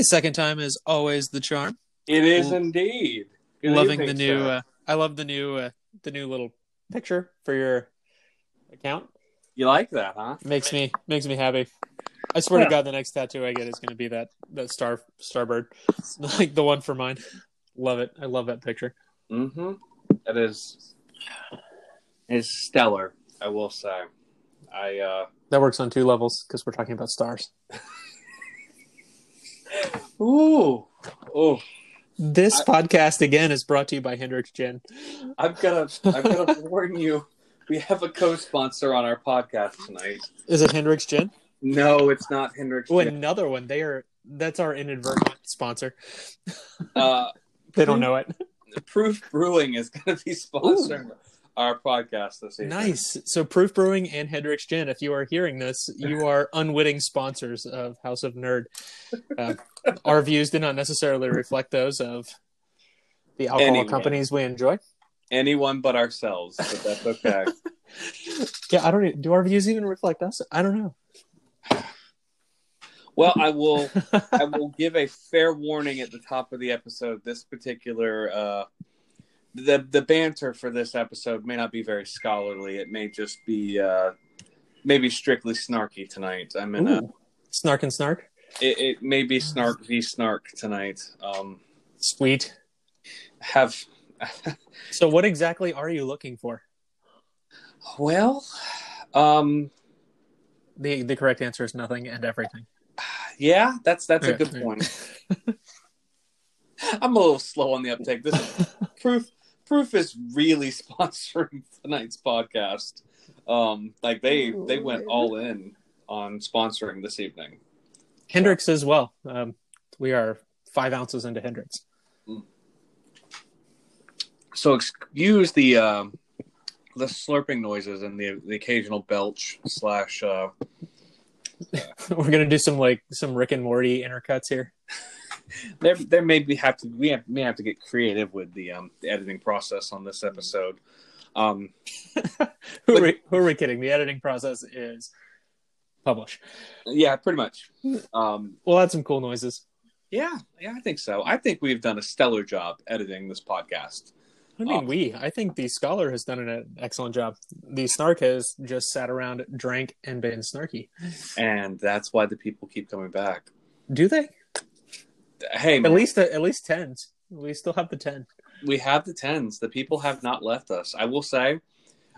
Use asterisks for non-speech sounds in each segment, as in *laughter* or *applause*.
Hey, second time is always the charm. It is indeed. Good Loving the new. sir. Uh, I love the new. Uh, the new little picture for your account. you like that, huh? Makes me makes me happy. I swear Yeah. to God, the next tattoo I get is going to be that that star starbird, like the one for mine. Love it. I love that picture. Mm-hmm. It is. Is stellar. I will say. I uh. That works on two levels because we're talking about stars. *laughs* Ooh. Oh. This I- podcast again is brought to you by Hendrick's Gin. I've got to. I've got to *laughs* warn you. We have a co-sponsor on our podcast tonight. Is it Hendrick's Gin? No, it's not Hendrick's. Oh, Gin. another one. They are. That's our inadvertent sponsor. Uh, *laughs* They don't know it. Proof Brewing is going to be sponsoring our podcast this evening. Nice. So Proof Brewing and Hendrick's Gin, if you are hearing this, you *laughs* are unwitting sponsors of House of Nerd. Uh, our views do not necessarily reflect those of the alcohol companies we enjoy. Anyone but ourselves, but that's okay. *laughs* Yeah, I don't. Do our views even reflect us? I don't know. well, I will. *laughs* I will give a fair warning at the top of the episode. This particular uh, the the banter for this episode may not be very scholarly. It may just be uh, maybe strictly snarky tonight. I'm in a. Snark and snark. It, it may be snark v snark tonight. Um, Sweet. have *laughs* So, what exactly are you looking for? well, um, The the correct answer is nothing and everything. yeah, that's that's a good point. *laughs* I'm a little slow on the uptake. This *laughs* proof proof is really *laughs* sponsoring tonight's podcast. Um, like they they went all in on sponsoring this evening. Hendrick's as well. Um, we are five ounces into Hendrick's. So excuse the um the slurping noises and the the occasional belch slash. Uh, *laughs* We're gonna do some like some Rick and Morty intercuts here. *laughs* there there may be have to we have, may have to get creative with the um the editing process on this episode. Um, *laughs* Who are, we, who are we kidding? The editing process is publish. yeah, pretty much. Um, We'll add some cool noises. yeah, yeah, I think so. I think we've done a stellar job editing this podcast. I mean, Oh. we. I think the scholar has done an excellent job. The snark has just sat around, drank, and been snarky. and that's why the people keep coming back. Do they? Hey, At man, least, at least tens. We still have the ten. we have the tens. The people have not left us. I will say,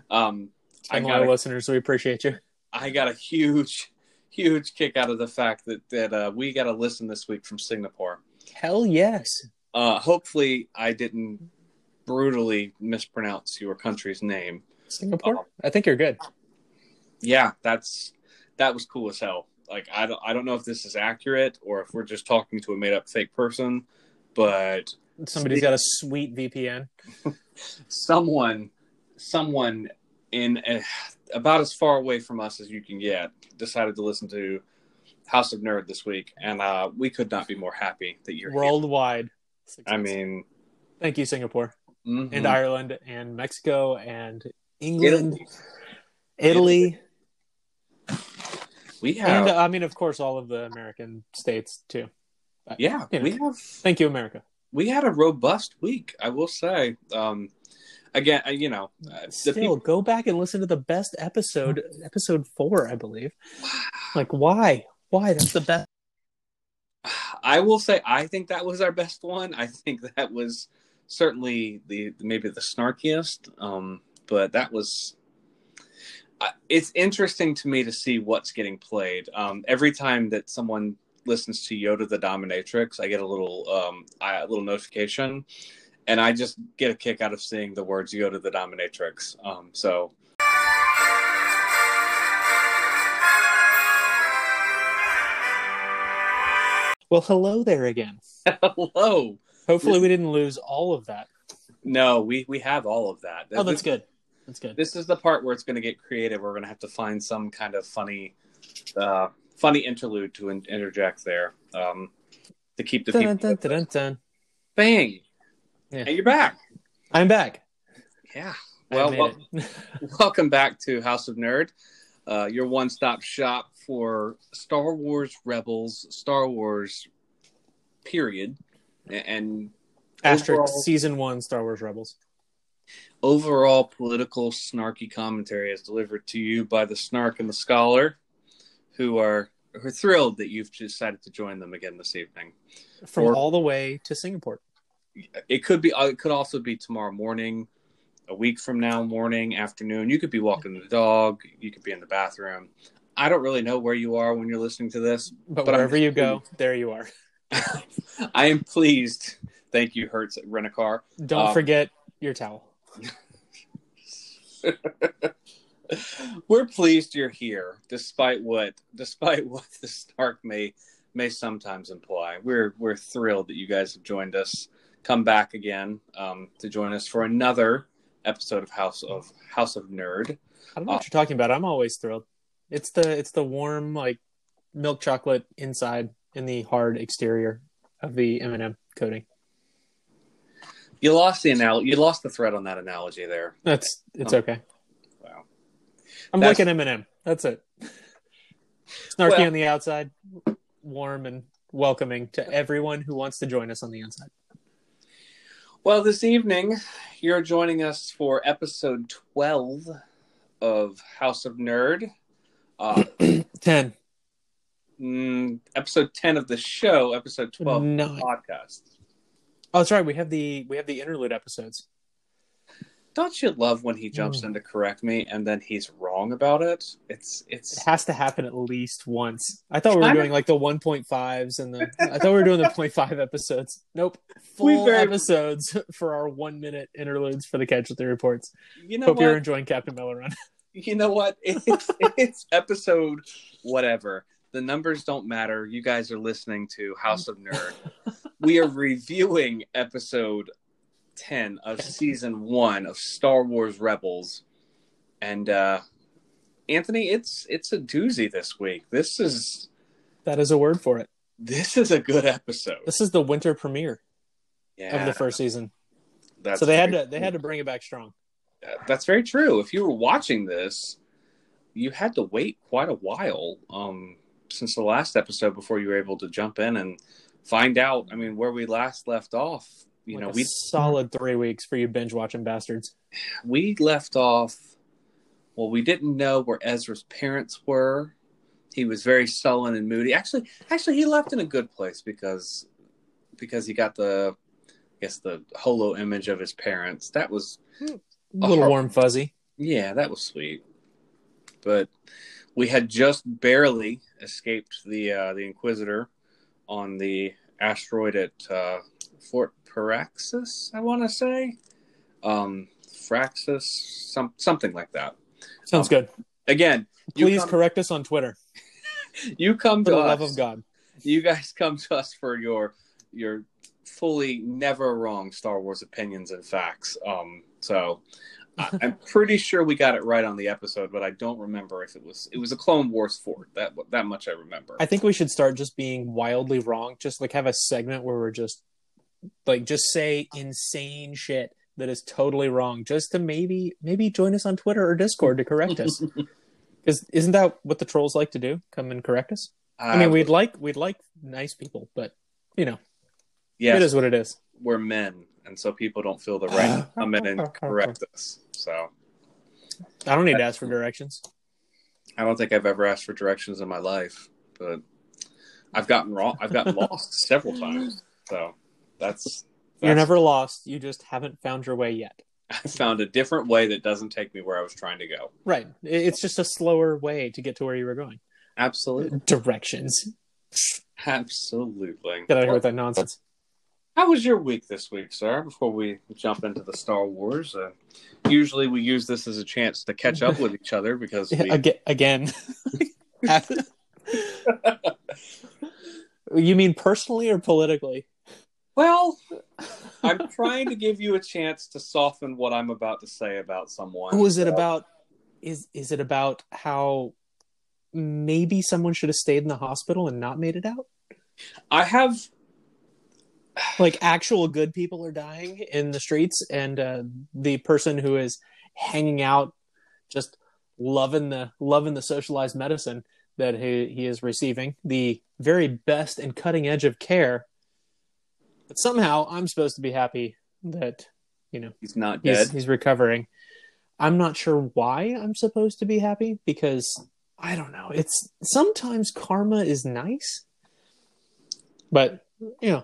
um, I got a, listeners. We appreciate you. I got a huge, huge kick out of the fact that that uh, we got a listen this week from Singapore. Hell yes. Uh, hopefully, I didn't brutally mispronounce your country's name. Singapore. Oh. I think you're good. Yeah, that's that was cool as hell. Like I don't I don't know if this is accurate or if we're just talking to a made up fake person, but Somebody's got a sweet VPN. *laughs* someone someone in uh about as far away from us as you can get decided to listen to House of Nerd this week, and uh, we could not be more happy that you're here. Worldwide. I mean, thank you, Singapore. mhm. and Ireland and Mexico and England, Italy. Italy, we have and uh, I mean, of course, all of the American states too. But, yeah, you know. we have Thank you, America. we had a robust week. I will say. Um, again, uh, you know, uh, Still, people, go back and listen to the best episode, episode four, I believe. *sighs* Like, why? Why? That's the best. I will say, I think that was our best one. I think that was certainly the maybe the snarkiest. Um, but that was. It's interesting to me to see what's getting played. Um, every time that someone listens to Yoda the Dominatrix, I get a little um, I, a little notification, and I just get a kick out of seeing the words Yoda the Dominatrix. Um, so Well, hello there again. *laughs* hello. Hopefully, we didn't lose all of that. No, we we have all of that. Oh, that's This- good. That's good. This is the part where it's going to get creative. We're going to have to find some kind of funny, uh, funny interlude to in- interject there um, to keep the Dun, people. dun, dun, dun, dun. Bang! Yeah. Hey, you're back. I'm back. Yeah. I Well, wel- *laughs* welcome back to House of Nerd, uh, your one-stop shop for Star Wars Rebels, Star Wars period. And Asterisk overall, season one Star Wars Rebels. Overall political snarky commentary is delivered to you by the Snark and the Scholar, who are who are thrilled that you've decided to join them again this evening. From Or- all the way to Singapore. It could be. uh, It could also be tomorrow morning, a week from now, morning, afternoon. You could be walking the dog. You could be in the bathroom. I don't really know where you are when you're listening to this, But, But I'm wherever you go, there you are. *laughs* I am pleased. Thank you, Hertz Rent a Car. Don't Uh, forget your towel. *laughs* We're pleased you're here, despite what despite what the Stark may may sometimes imply. We're we're thrilled that you guys have joined us. Come back again um, to join us for another episode of House of House of Nerd. I don't know Uh, what you're talking about. I'm always thrilled. It's the it's the warm like milk chocolate inside and the hard exterior of the M&M coating. You lost the anal- You lost the thread on that analogy there. That's it's Oh. okay. Wow. I'm That's- like an M&M. That's it. Snarky Well- on the outside, warm and welcoming to everyone who wants to join us on the inside. Well, this evening you're joining us for episode twelve of House of Nerd. Uh, *clears throat* 10, mm, episode 10 of the show, episode 12 of the 9. podcast. Oh, that's right. We have the we have the interlude episodes. Don't you love when he jumps Mm. in to correct me and then he's wrong about it? It's it's It has to happen at least once. I thought we were doing like the 1.5s and the I thought we were doing the 0.5 episodes. Nope. *laughs* Full very- episodes *laughs* for our 1 minute interludes for the catch with the reports. you know Hope you're enjoying Captain Miller Run. You know what? *laughs* It's it's episode whatever. The numbers don't matter. You guys are listening to House of Nerd. *laughs* we are reviewing episode 10 of season 1 of Star Wars Rebels. And uh Anthony, it's it's a doozy this week. This is That is a word for it. this is a good episode. This is the winter premiere Yeah, of the first season. that's so they had to they had to bring it back strong. Uh, That's very true. If you were watching this, you had to wait quite a while um, since the last episode before you were able to jump in and find out. I mean, where we last left off. You Like know, we solid three weeks for you binge watching bastards. we left off. Well, we didn't know where Ezra's parents were. He was very sullen and moody. Actually, actually, he left in a good place because because he got the, I guess the holo image of his parents. That was A little Uh, warm fuzzy. Yeah, that was sweet. But we had just barely escaped the uh, the Inquisitor on the asteroid at uh, Fort Paraxis, I want to say, um, Fraxis, some something like that. Sounds um, good. Again, Please come, correct us on Twitter *laughs* you come for to the us. love of God. You guys come to us for your your fully never wrong Star Wars opinions and facts. Um, so I- I'm pretty sure we got it right on the episode, but I don't remember if it was it was a Clone Wars fort. That that much I remember. I think we should start just being wildly wrong. Just like have a segment where we're just like just say insane shit that is totally wrong, just to maybe maybe join us on Twitter or Discord to correct us. *laughs* Because isn't that what the trolls like to do? Come and correct us. I mean, Uh, we'd like we'd like nice people, but you know, yes, it is what it is. we're men, and so people don't feel the right to come in and *laughs* correct us. So I don't need to ask for directions. I don't think I've ever asked for directions in my life, but I've gotten wrong. I've gotten *laughs* lost several times. So that's, You're never lost. You just haven't found your way yet. *laughs* I found a different way that doesn't take me where I was trying to go. Right. It's just a slower way to get to where you were going. Absolutely. Directions. Absolutely. Get out of here with that nonsense. How was your week this week, sir? Before we jump into the Star Wars, uh, usually we use this as a chance to catch up with each other because *laughs* we, Again. *laughs* again. you mean personally or politically? well, I'm trying to give you a chance to soften what I'm about to say about someone. Who is it about? Is is it about how maybe someone should have stayed in the hospital and not made it out? I have Like actual good people are dying in the streets, and uh, the person who is hanging out, just loving the loving the socialized medicine that he, he is receiving, the very best and cutting edge of care, But somehow I'm supposed to be happy that you know He's not he's dead. he's recovering. I'm not sure why I'm supposed to be happy because I don't know. It's sometimes karma is nice, but you know,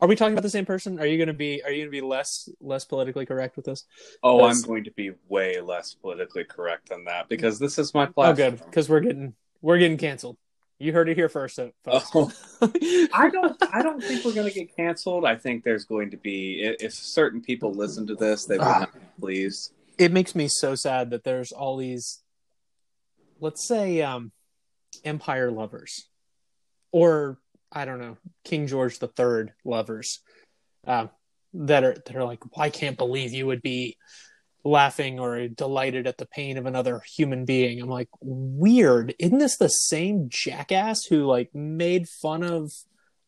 are we talking about the same person? Are you going to be are you going to be less less politically correct with this? oh, I'm going to be way less politically correct than that because this is my Oh, good because we're getting we're getting canceled. You heard it here first, so, folks. Oh, *laughs* I don't. I don't think we're going to get canceled. I think there's going to be if certain people listen to this, they will Ah. not be pleased. it makes me so sad that there's all these let's say um empire lovers or i don't know king george the third lovers um that are that are like well, i can't believe you would be laughing or delighted at the pain of another human being i'm like weird isn't this the same jackass who like made fun of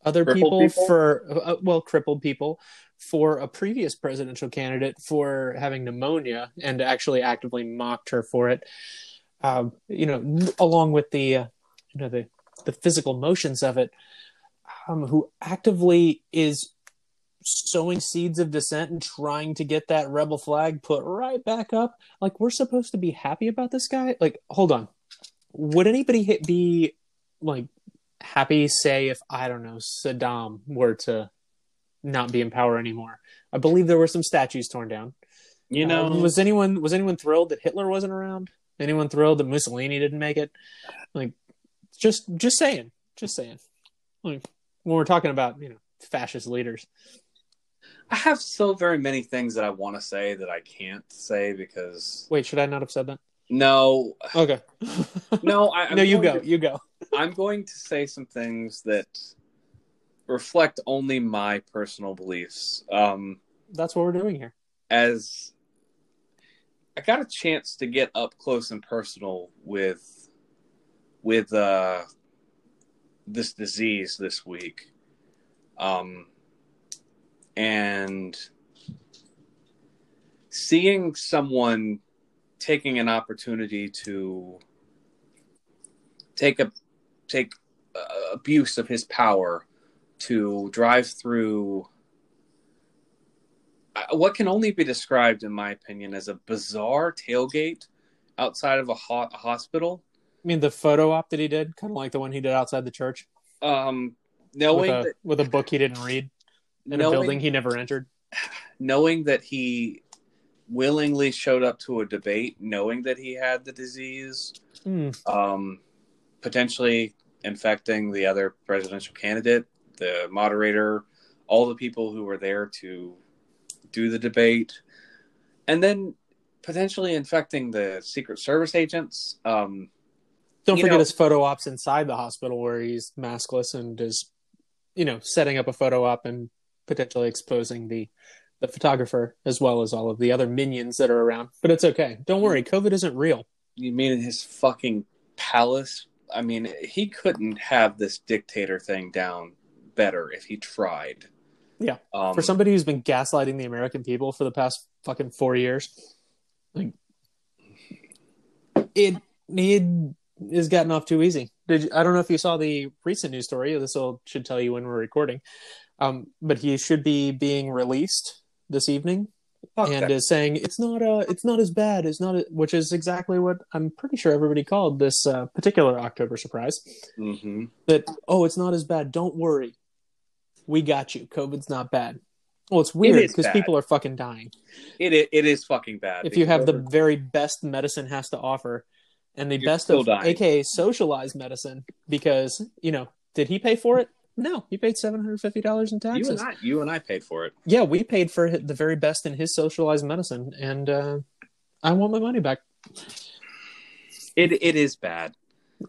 other people, people? for uh, well crippled people for a previous presidential candidate for having pneumonia and actually actively mocked her for it. Um, you know, along with the uh, you know the the physical motions of it, um, who actively is sowing seeds of dissent and trying to get that rebel flag put right back up. Like we're supposed to be happy about this guy. Like, hold on, would anybody be like happy? Say if I don't know Saddam were to not be in power anymore. I believe there were some statues torn down. You know, Uh, was anyone was anyone thrilled that Hitler wasn't around? Anyone thrilled that Mussolini didn't make it? Like, just just saying, just saying. Like when we're talking about you know fascist leaders. I have so very many things that I want to say that I can't say because Wait, should I not have said that? no, Okay. *laughs* no. I, *laughs* I'm no, you go. to- You go. I'm going to say some things that reflect only my personal beliefs. Um, That's what we're doing here. as I got a chance to get up close and personal with with uh, this disease this week, um, and seeing someone taking an opportunity to take a take uh, abuse of his power to drive through uh, what can only be described, in my opinion, as a bizarre tailgate outside of a, a hospital. I mean, the photo op that he did, kind of like the one he did outside the church, Um, with knowing a, that, with a book he didn't read in a building he never entered. knowing that he willingly showed up to a debate, knowing that he had the disease, Hmm. um, potentially infecting the other presidential candidate, the moderator, all the people who were there to do the debate, and then potentially infecting the Secret Service agents. Um, Don't forget know- his photo ops inside the hospital where he's maskless and is, you know, setting up a photo op and potentially exposing the the photographer as well as all of the other minions that are around. But it's okay. Don't worry, COVID isn't real. you mean in his fucking palace? I mean, he couldn't have this dictator thing down better if he tried. Yeah. Um, For somebody who's been gaslighting the American people for the past fucking four years, like it it has gotten off too easy. Did you, I don't know if you saw the recent news story. This will should tell you when we're recording. Um, but he should be being released this evening fuck and that. is saying it's not uh it's not as bad it's not which is exactly what i'm pretty sure everybody called this uh, particular october surprise Mhm. that oh it's not as bad don't worry we got you covid's not bad well it's weird because bad. people are fucking dying It, it is fucking bad. if you have the very best medicine has to offer and the You're best of dying. aka socialized medicine because you know did he pay for it no he paid $750 in you taxes and I, you and I paid for it. yeah, we paid for the very best in his socialized medicine, and uh, I want my money back. It it is bad.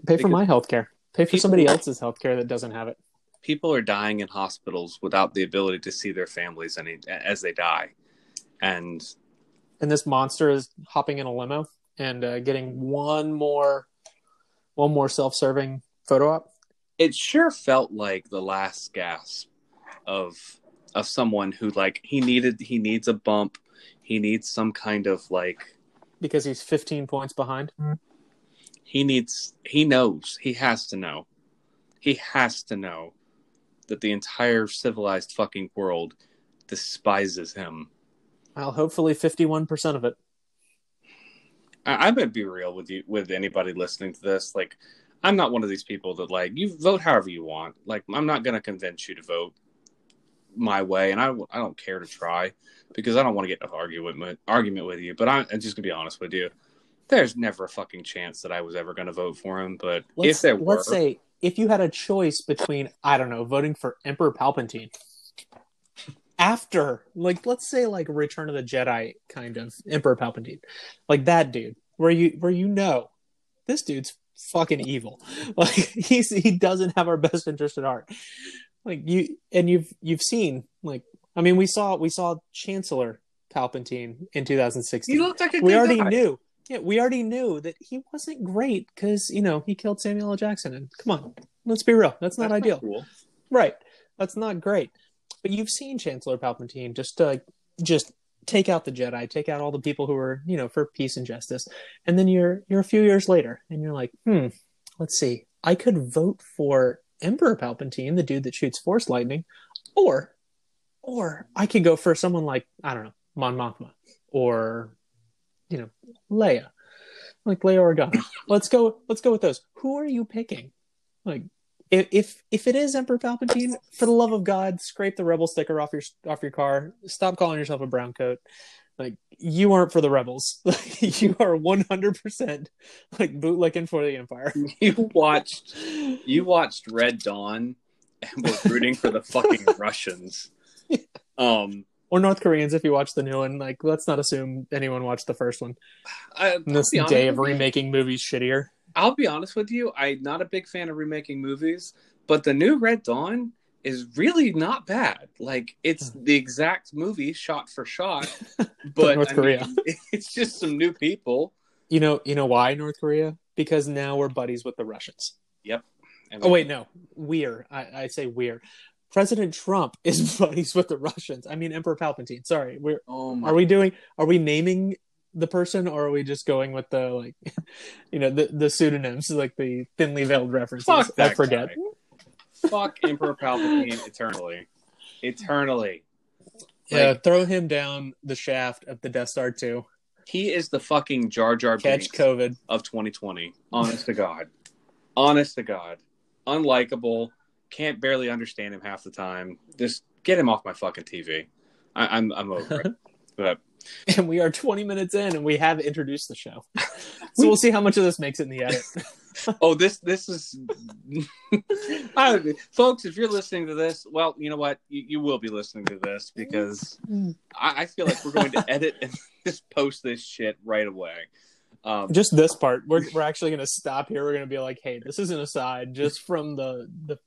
Pay for my health care. Pay for people- somebody else's health care that doesn't have it. People are dying in hospitals without the ability to see their families any, as they die, and And this monster is hopping in a limo and uh, getting one more, one more self-serving photo op. it sure felt like the last gasp of of someone who like he needed he needs a bump he needs some kind of like because he's 15 points behind. he needs he knows he has to know he has to know that the entire civilized fucking world despises him. Well, hopefully 51% of it. I, I'm gonna be real with you, with anybody listening to this. Like, I'm not one of these people that like you vote however you want. Like, I'm not gonna convince you to vote my way, and I, I don't care to try because I don't want to get an argument with, argument with you. But I'm, I'm just gonna be honest with you. There's never a fucking chance that I was ever gonna vote for him. But Let's, if there were, let's say if you had a choice between, I don't know, voting for Emperor Palpatine after, like, let's say, like Return of the Jedi kind of Emperor Palpatine, like that dude, where you where you know this dude's fucking evil, *laughs* like he's he doesn't have our best interest at heart, like you and you've you've seen like I mean we saw we saw Chancellor Palpatine in 2016 he looked like a we already guy. knew. Yeah, we already knew that he wasn't great because you know he killed Samuel L. Jackson. And come on, let's be real, that's not That's ideal, cool. right? That's not great. But you've seen Chancellor Palpatine just uh, just take out the Jedi, take out all the people who are you know for peace and justice, and then you're you're a few years later, and you're like, hmm, let's see, I could vote for Emperor Palpatine, the dude that shoots Force lightning, or or I could go for someone like I don't know Mon Mothma or you know Leia, like Leia Organa. *laughs* let's go. Let's go with those. Who are you picking? Like, if if if it is Emperor Palpatine, for the love of God, scrape the rebel sticker off your off your car. Stop calling yourself a brown coat. Like you aren't for the rebels. *laughs* Like you are one hundred percent like bootlicking for the Empire. *laughs* You watched you watched Red Dawn and was rooting for the fucking *laughs* Russians. Um, Or North Koreans if you watch the new one. Like let's not assume anyone watched the first one. I, In this day of remaking movies shittier. I'll be honest with you, I'm not a big fan of remaking movies, but the new Red Dawn is really not bad. Like it's hmm. the exact movie shot for shot, *laughs* but North I Korea. mean, *laughs* it's just some new people. You know, you know why North Korea? Because now we're buddies with the Russians. And Oh wait, no, we're. I, I say we're. President Trump is *laughs* buddies with the Russians. I mean, Emperor Palpatine. Sorry, we're. oh my Are we doing? Are we naming the person, or are we just going with the like, *laughs* you know, the the pseudonyms, like the thinly veiled references? Fuck I forget. guy. Fuck Emperor Palpatine eternally. Eternally. Yeah, Like, throw him down the shaft of the Death Star two. he is the fucking Jar Jar Catch Binks COVID. of 2020. Honest to God. Honest to God. Unlikable. Can't barely understand him half the time. Just get him off my fucking TV. I, I'm I'm over it. *laughs* But *laughs* And we are 20 minutes in, and we have introduced the show. *laughs* so we'll see how much of this makes it in the edit. *laughs* oh, this this is, I, folks. If you're listening to this, well, you know what, you, you will be listening to this because I, I feel like we're going to edit and just post this shit right away. Um, just this part we're, we're actually going to stop here we're going to be like hey this is an aside just from the the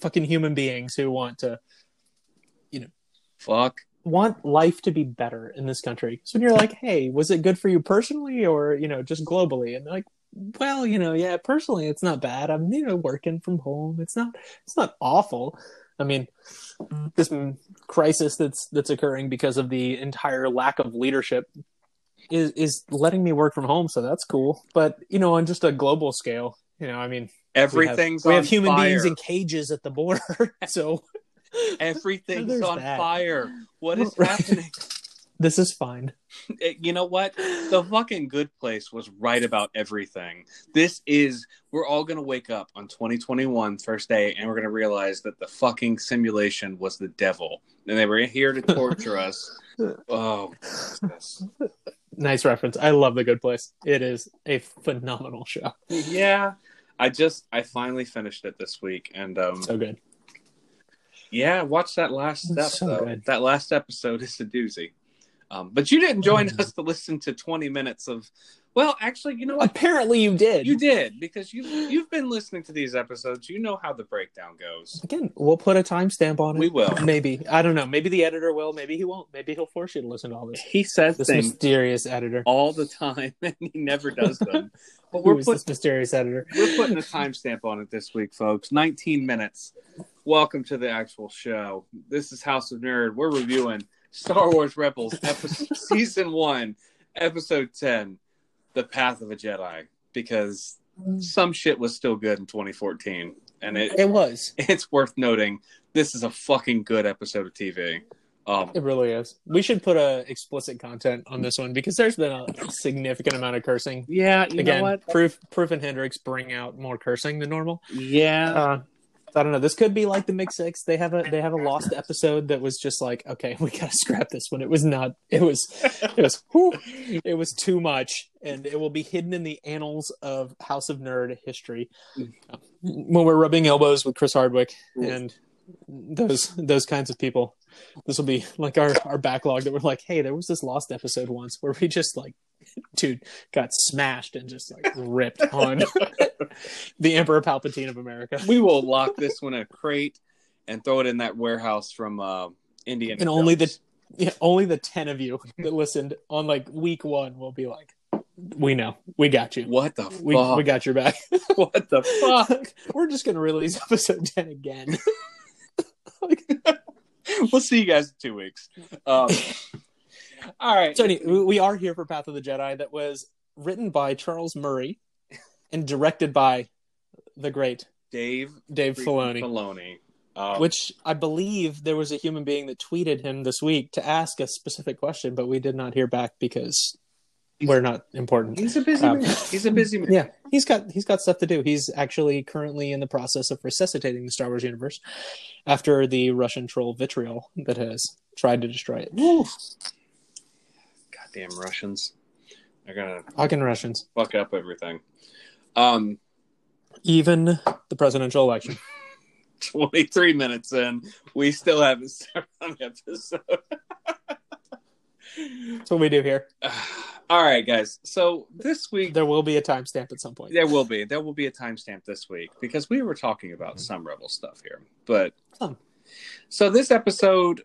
fucking human beings who want to you know fuck. Want life to be better in this country. So when you're like hey was it good for you personally or you know just globally? And they're like well you know yeah personally it's not bad. I'm you know working from home. It's not it's not awful. I mean this crisis that's that's occurring because of the entire lack of leadership is is letting me work from home. So that's cool. But you know on just a global scale you know i mean Everything's we have, we have human fire. beings in cages at the border. *laughs* So Everything's There's on that. fire. What is *laughs* Right. happening? this is fine It- you know what? The fucking good place was right about everything. This is we're all gonna wake up on 2021 first day, and we're gonna realize that the fucking simulation was the devil, and they were here to torture us. *laughs* Oh, Jesus. nice reference i love the good place it is a phenomenal show yeah. I just I finally finished it this week, and um, so good yeah, watch that last step. So. That last episode is a doozy. Um, but you didn't join Mm. us to listen to 20 minutes of. Well, actually, you know what? apparently you did You did because you you've been listening to these episodes. You know how the breakdown goes. again we'll put a timestamp on it We will. maybe i don't know maybe the editor will maybe he won't maybe he'll force you to listen to all this He says this mysterious editor all the time, *laughs* and he never does them. But we're is put, this mysterious editor we're putting a timestamp on it this week, folks. 19 minutes. Welcome to the actual show. This is House of Nerd. We're reviewing Star Wars Rebels, episode, *laughs* season one, episode 10, The Path of a Jedi, because some shit was still good in 2014, and it, It was. it's worth noting. This is a fucking good episode of TV. Um, It really is. We should put a explicit content on this one because there's been a significant amount of cursing. yeah, you Again, know what? proof proof and Hendrick's bring out more cursing than normal. Yeah, Uh, I don't know. This could be like the Mix Six. They have a they have a lost episode that was just like, okay, *laughs* we gotta scrap this one. It was not. It was. It was. whew, it was too much, and it will be hidden in the annals of House of Nerd history when we're rubbing elbows with Chris Hardwick and those those kinds of people. This will be like our our backlog that we're like, hey, there was this lost episode once where we just like, dude, got smashed and just like ripped on *laughs* the Emperor Palpatine of America. we will lock this one in a crate and throw it in that warehouse from uh, Indiana. And only the yeah, only the ten of you that listened on like week one will be like, we know, we got you, what the we fuck? we got your back. *laughs* *laughs* what the fuck? We're just gonna release episode ten again. we'll see you guys in two weeks. Um, all right. So anyway, we are here for Path of the Jedi that was written by Charles Murray and directed by the great Dave Dave Filoni. Filoni. Um, Which I believe there was a human being that tweeted him this week to ask a specific question, but we did not hear back because we're not important. he's a busy Um, man. He's a busy man. Yeah, he's got he's got stuff to do. He's actually currently in the process of resuscitating the Star Wars universe after the Russian troll vitriol that has tried to destroy it. Goddamn Russians. They're gonna Fucking Russians. fuck up everything. Um, Even the presidential election. *laughs* 23 minutes in, we still haven't *laughs* started on the episode. That's what we do here. *sighs* All right, guys. So this week There will be a timestamp at some point. there will be there will be a timestamp this week because we were talking about some rebel stuff here. But Some. so this episode,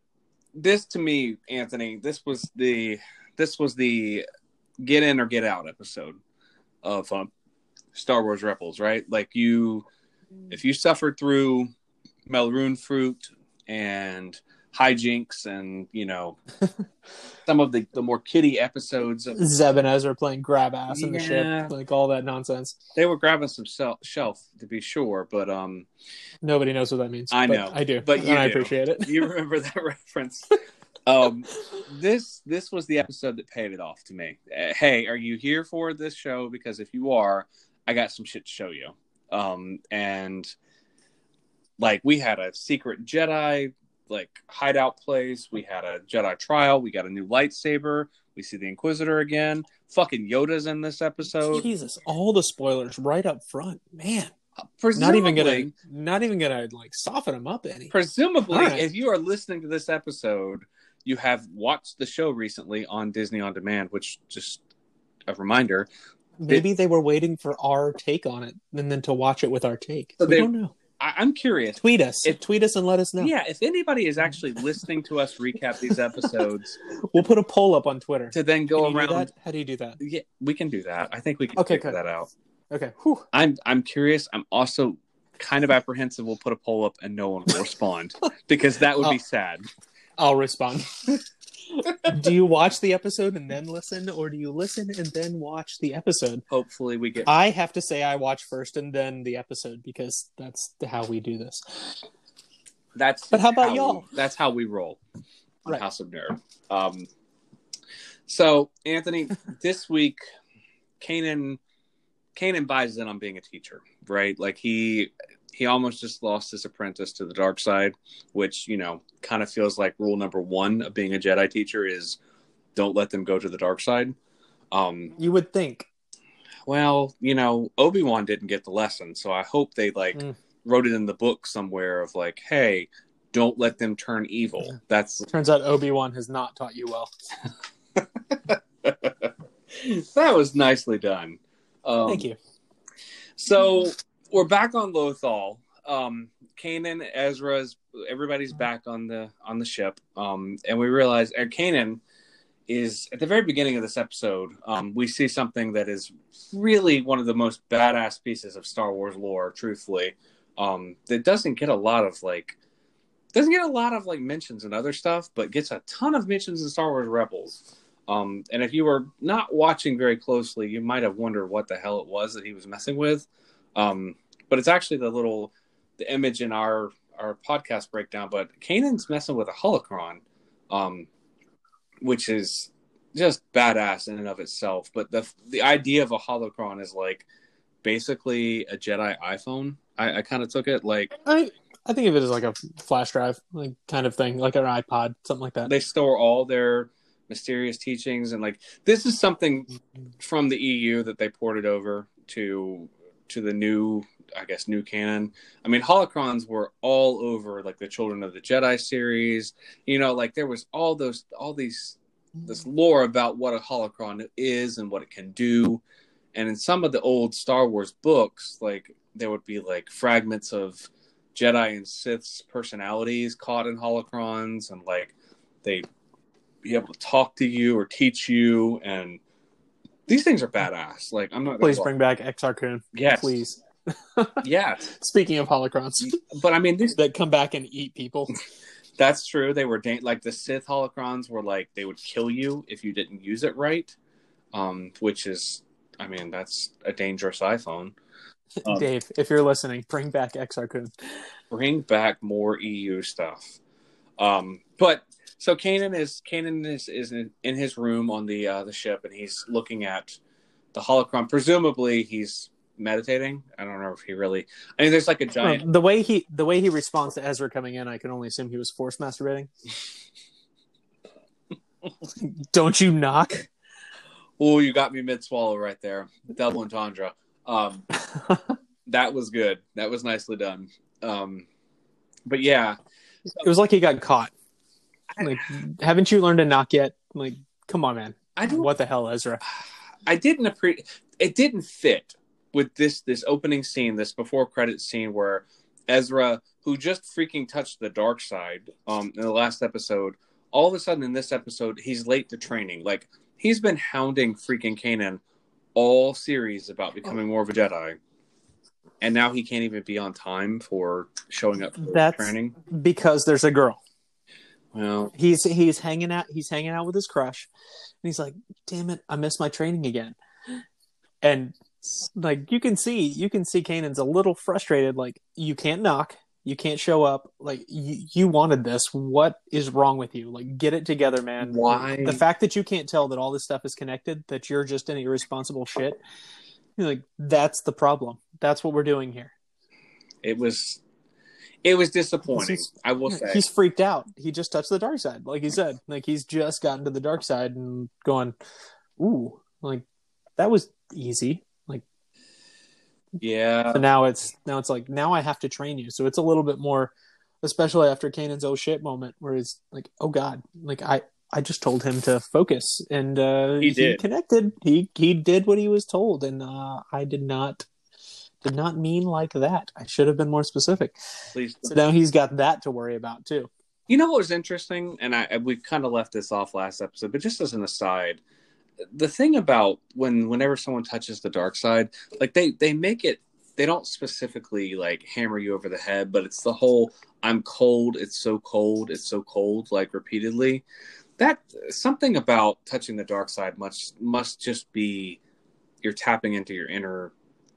this to me, Anthony, this was the this was the get in or get out episode of um, Star Wars Rebels, right? Like you, if you suffered through Meiloorun fruit and hijinks and you know *laughs* some of the the more kiddie episodes of Zeb and Ezra playing grab ass in the ship, like all that nonsense. they were grabbing some sel- shelf to be sure but um Nobody knows what that means. I but know, I do, but you and I do. appreciate it. you remember that *laughs* reference *laughs* um this this was the episode that paid it off to me. Uh, hey are you here for this show? Because if you are i got some shit to show you. Um and like we had a secret jedi like hideout place. We had a jedi trial. We got a new lightsaber. We see the inquisitor again. Fucking yoda's in this episode. Jesus, all the spoilers right up front, man. Presumably, Not even gonna, not even gonna like soften them up any. Presumably, right. if you are listening to this episode, you have watched the show recently on Disney On Demand, which just a reminder. Maybe they were waiting for our take on it and then to watch it with our take. So we they- don't know. I, I'm curious. Tweet us. If- tweet us and let us know. Yeah, if anybody is actually listening to us recap these episodes *laughs* We'll put a poll up on Twitter. to then go around, that? How do you do that? yeah, we can do that. I think we can Okay, figure that out. Okay. Whew. I'm I'm curious. I'm also kind of apprehensive. We'll put a poll up and no one will respond *laughs* because that would Oh. be sad. I'll respond. *laughs* do you watch the episode and then listen, or do you listen and then watch the episode? Hopefully, we get I have to say I watch first and then the episode because that's how we do this. That's But how about we- y'all? that's how we roll on Right. House of Nerd. Um, so Anthony, *laughs* this week, Kanan, Kanan buys in on being a teacher, right? Like he he almost just lost his apprentice to the dark side, which you know kind of feels like rule number one of being a Jedi teacher is don't let them go to the dark side. Um, You would think. well, you know, Obi Wan didn't get the lesson, so I hope they like Mm. wrote it in the book somewhere of like, hey, don't let them turn evil. That's Turns out Obi Wan has not taught you well. *laughs* that was nicely done. Um, Thank you. So we're back on Lothal. Um, Kanan, Ezra's, everybody's back on the on the ship, um, and we realize uh, Kanan is at the very beginning of this episode. Um, we see something that is really one of the most badass pieces of Star Wars lore. Truthfully, um, that doesn't get a lot of like doesn't get a lot of like mentions and other stuff, but gets a ton of mentions in Star Wars Rebels. Um, and if you were not watching very closely, you might have wondered what the hell it was that he was messing with. Um, but it's actually the little the image in our our podcast breakdown, but Kanan's messing with a holocron, um, which is just badass in and of itself. But the the idea of a holocron is like basically a Jedi iPhone. I, I kind of took it like I I think of it as like a flash drive, like kind of thing, like an iPod, something like that. they store all their mysterious teachings and like this is something from the EU that they ported over to to the new I guess new canon. I mean holocrons were all over like the Children of the Jedi series. You know, like there was all those all these this lore about what a holocron is and what it can do. And in some of the old Star Wars books, like there would be like fragments of Jedi and Sith's personalities caught in holocrons, and like they be able to talk to you or teach you. And these things are badass. Like I'm not. gonna Please bring back Exar Kun. Yes. Please. *laughs* Yeah, *laughs* Speaking of holocrons *laughs* but I mean, these that come back and eat people. That's true. They were da- like the Sith holocrons were like they would kill you if you didn't use it right, um, which is, I mean, that's a dangerous iPhone. Um, Dave, if you're listening, bring back Exar Kun. Bring back more EU stuff. Um, but so Kanan is Kanan is is in, in his room on the uh, the ship, and he's looking at the holocron. Presumably, he's meditating. I don't know if he really. I mean, there's like a giant. the way he the way he responds to Ezra coming in, I can only assume he was force masturbating. *laughs* Don't you knock? Oh, you got me mid swallow right there. Double entendre. Um, *laughs* that was good. That was nicely done. Um, but yeah, It was like he got caught. *laughs* Like, haven't you learned to knock yet? Like, come on, man. I don't. What the hell, Ezra? I didn't appreciate. It didn't fit with this this opening scene, this before credit scene where Ezra, who just freaking touched the dark side, um, in the last episode, all of a sudden in this episode, he's late to training. Like he's been hounding freaking Kanan all series about becoming more of a Jedi. And now he can't even be on time for showing up for That's- training. Because there's a girl. Well, He's he's hanging out. He's hanging out with his crush, and he's like, "Damn it, I missed my training again." And like you can see, you can see Kanan's a little frustrated. Like you can't knock, you can't show up. Like you, you wanted this. What is wrong with you? Like get it together, man. Why? The fact that you can't tell that all this stuff is connected, that you're just an irresponsible shit. Like that's the problem. That's what we're doing here. it was it was disappointing. I will say. He's freaked out. He just touched the dark side, like he said. Like he's just gotten to the dark side and going, "Ooh, like that was easy." Like yeah. so now it's now it's like now I have to train you. So it's a little bit more, especially after Kanan's oh shit moment, where he's like, "Oh God, like I." I just told him to focus, and uh, He did. connected. He he did what he was told, and uh, I did not did not mean like that. I should have been more specific. Please So now he's got that to worry about too. You know what was interesting, and I we kind of left this off last episode, but just as an aside, the thing about when whenever someone touches the dark side, like they they make it, they don't specifically like hammer you over the head, but it's the whole "I'm cold, it's so cold, it's so cold" like repeatedly. That something about touching the dark side must must just be you're tapping into your inner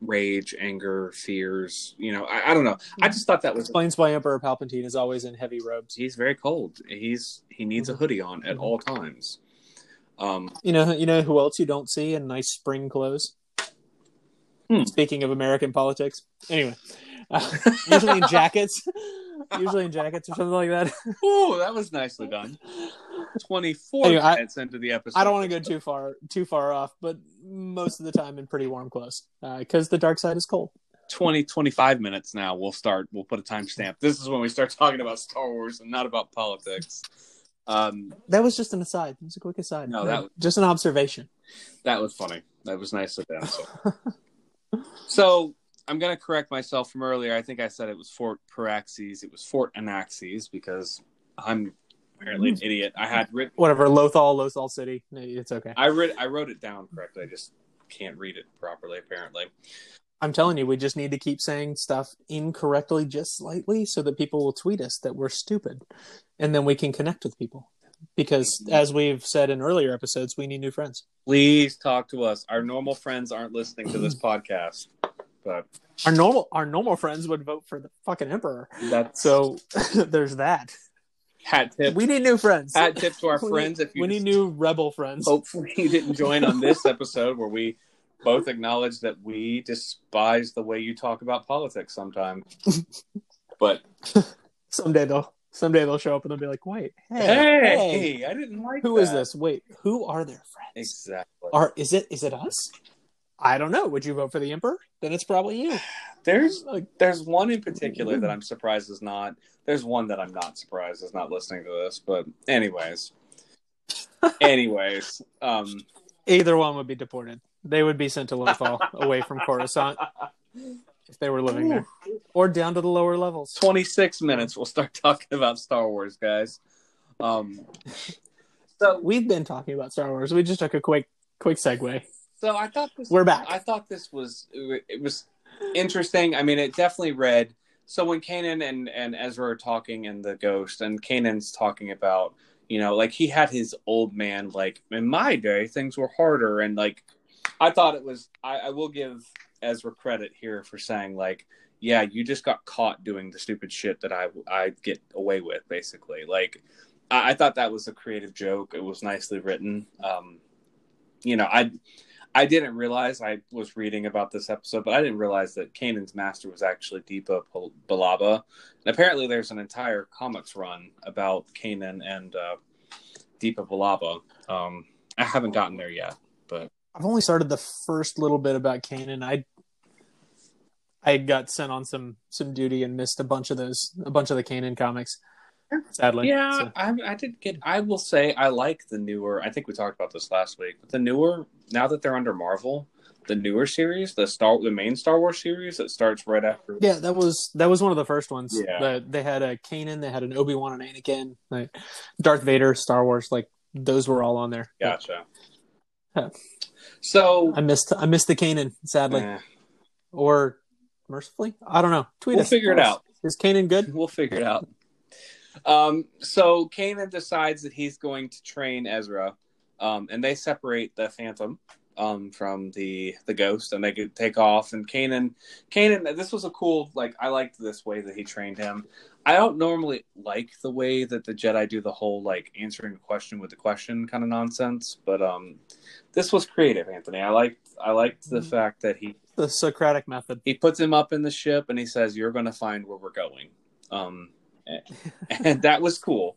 rage, anger, fears. You know, I, I don't know. I just thought that was explains why Emperor Palpatine is always in heavy robes. he's very cold. He's he needs a hoodie on at all times. Um, You know, you know who else you don't see in nice spring clothes. Hmm. Speaking of American politics, anyway, uh, *laughs* *laughs* usually in jackets, usually in jackets or something like that. oh, that was nicely done. *laughs* Twenty four Anyway, I- into the episode. I don't want to go too far too far off, but most of the time in pretty warm clothes because the dark side is cold. 20, 25 minutes now. We'll start. We'll put a timestamp. This is when we start talking about Star Wars and not about politics. Um, That was just an aside. It was a quick aside. No, that- just an observation. that was funny. That was nicely done. So, so I'm going to correct myself from earlier. I think I said it was Fort Paraxes. It was Fort Anaxes because I'm apparently an hmm. idiot. I had written. Whatever, Lothal, Lothal City. It's okay. I read. I wrote it down correctly. I just can't read it properly. Apparently. I'm telling you, we just need to keep saying stuff incorrectly just slightly so that people will tweet us that we're stupid. And then we can connect with people. Because mm-hmm. as we've said in earlier episodes, we need new friends. Please talk to us. Our normal friends aren't listening to this *clears throat* podcast. But Our normal our normal friends would vote for the fucking emperor. that's So *laughs* there's that. Hat tip. We need new friends. hat tip to our *laughs* We friends. need- If you we need new rebel friends. hopefully you didn't join on this episode where we both acknowledge that we despise the way you talk about politics sometimes. *laughs* But Someday they'll someday they'll show up and they'll be like, wait, hey, hey, hey, I didn't like who is that. this? Wait, who are their friends? Exactly. Are is it is it us? I don't know. Would you vote for the emperor? Then it's probably you. *sighs* There's Like, there's one in particular mm-hmm. that I'm surprised is not. There's one that I'm not surprised is not listening to this. But anyways, *laughs* anyways, um, either one would be deported. They would be sent to Lothal *laughs* away from Coruscant if they were living there, or down to the lower levels. 26 minutes. We'll start talking about Star Wars, guys. Um, so We've been talking about Star Wars. We just took a quick quick segue. So I thought this. We're back. I thought this was it was interesting. I mean, it definitely read. So when Kanan and and Ezra are talking in the Ghost, and Kanan's talking about, you know, like he had his old man. Like in my day, things were harder, and like I thought it was. I, I will give Ezra credit here for saying like, yeah, you just got caught doing the stupid shit that I I get away with, basically. Like I, I thought that was a creative joke. It was nicely written. Um, you know, I I didn't realize I was reading about this episode, but I didn't realize that Kanan's master was actually Depa Billaba. And apparently, there's an entire comics run about Kanan and uh, Depa Billaba. Um, I haven't gotten there yet, but I've only started the first little bit about Kanan. I I got sent on some some duty and missed a bunch of those a bunch of the Kanan comics. Sadly, yeah, So- I, I did get. I will say I like the newer. I think we talked about this last week. But the newer now that they're under Marvel, the newer series, the Star, the main Star Wars series that starts right after. yeah, that was that was one of the first ones. Yeah. The- they had a Kanan, they had an Obi Wan and Anakin, like Darth Vader, Star Wars, like those were all on there. Gotcha. Huh. So I missed I missed the Kanan, sadly, eh, or mercifully. I don't know. Tweet we'll us. figure it out. Is Kanan good? We'll figure it out. Um, so Kanan decides that he's going to train Ezra, um, and they separate the Phantom um, from the the Ghost, and they could take off. And Kanan, Kanan, this was a cool. Like I liked this way that he trained him. I don't normally like the way that the Jedi do the whole like answering a question with a question kind of nonsense, but um, this was creative, Anthony. I liked I liked the Mhm. fact that he The Socratic method. he puts him up in the ship and he says you're going to find where we're going um *laughs* and that was cool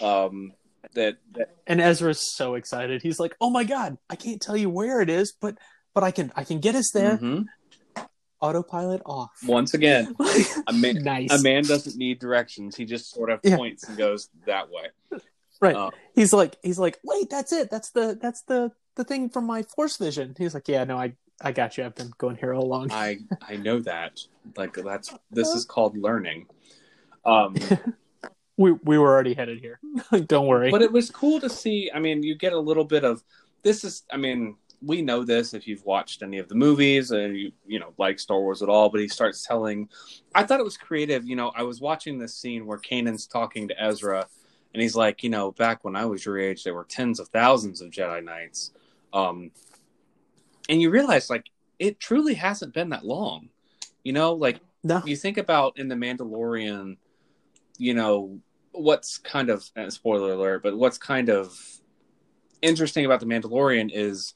um that, that And Ezra's so excited. He's like, "Oh my god, I can't tell you where it is, but but I can I can get us there. Mhm. Autopilot off." once again a *laughs* man nice. a man doesn't need directions he just sort of Yeah. points and goes that way right. uh, he's like he's like, "Wait, that's it. That's the that's the the thing from my force vision." He's like, "Yeah, no, I I got you. I've been going here all along." i i know that like that's this is called learning um *laughs* we we were already headed here. *laughs* Don't worry. but it was cool to see. I mean, you get a little bit of this is. I mean, we know this if you've watched any of the movies and you you know like Star Wars at all. But he starts telling. I thought it was creative. You know, I was watching this scene where Kanan's talking to Ezra, and he's like, you know, back when I was your age, there were tens of thousands of Jedi Knights, um, and you realize like it truly hasn't been that long. You know, like no. you think about in the Mandalorian, you know, what's kind of uh, spoiler alert, but what's kind of interesting about the Mandalorian is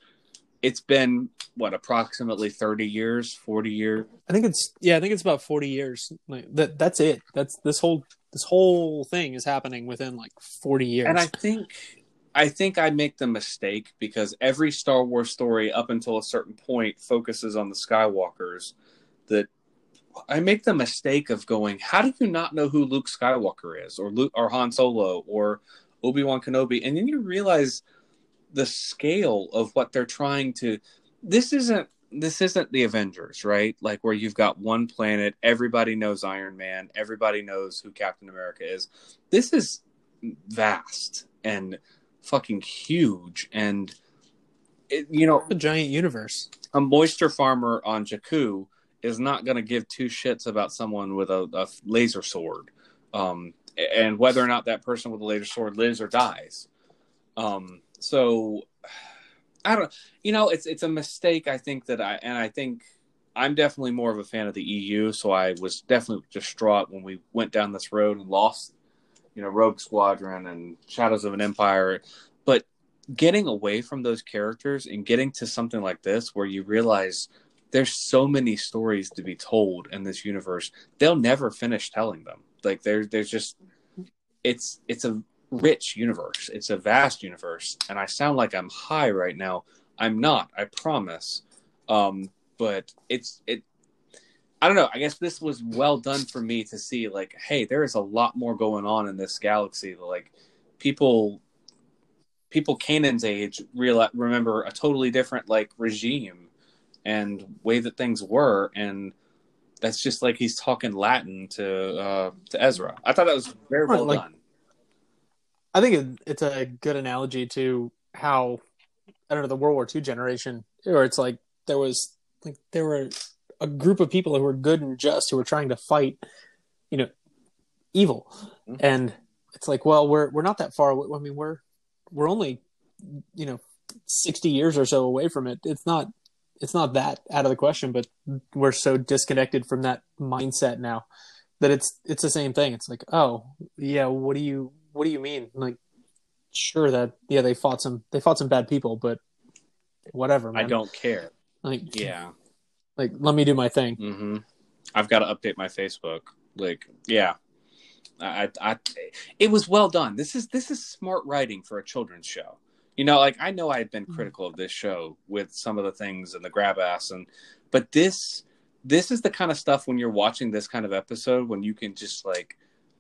it's been what approximately 30 years, 40 years. I think it's yeah, I think it's about 40 years. Like that that's it. That's this whole this whole thing is happening within like 40 years. And I think I think I make the mistake because every Star Wars story up until a certain point focuses on the Skywalkers that I make the mistake of going, how do you not know who Luke Skywalker is or Luke or Han Solo or Obi-Wan Kenobi? And then you realize the scale of what they're trying to this isn't this isn't the Avengers, right? Like where you've got one planet, everybody knows Iron Man, everybody knows who Captain America is. This is vast and fucking huge and it, you know a giant universe. a moisture farmer on Jakku is not going to give two shits about someone with a, a laser sword, um, and whether or not that person with a laser sword lives or dies. Um, so I don't, you know, it's it's a mistake. I think that I and I think I'm definitely more of a fan of the EU, so I was definitely distraught when we went down this road and lost, you know, Rogue Squadron and Shadows of an Empire. But getting away from those characters and getting to something like this where you realize there's so many stories to be told in this universe, they'll never finish telling them. Like there's there's just it's it's a rich universe. It's a vast universe, and I sound like I'm high right now. I'm not. I promise. Um, but it's it. I don't know. I guess this was well done for me to see. Like, hey, there is a lot more going on in this galaxy. Like, people, people Kanan's age real remember a totally different like regime and way that things were, and that's just like he's talking Latin to uh, to Ezra. I thought that was very well like, done. I think it, it's a good analogy to how I don't know the World War II generation, where it's like there was like there were a group of people who were good and just who were trying to fight, you know, evil, mm-hmm. and it's like, well, we're we're not that far. Away. I mean, we're we're only, you know, sixty years or so away from it. It's not it's not that out of the question, but we're so disconnected from that mindset now that it's it's the same thing. It's like, oh yeah, what do you what do you mean? Like, sure that yeah they fought some they fought some bad people, but whatever. Man. I don't care. Like yeah, like let me do my thing. Mm-hmm. I've got to update my Facebook. Like yeah, I, I, it was well done. This is this is smart writing for a children's show. You know, like I know I've been mm-hmm. critical of this show with some of the things and the grab ass and, but this this is the kind of stuff when you're watching this kind of episode when you can just like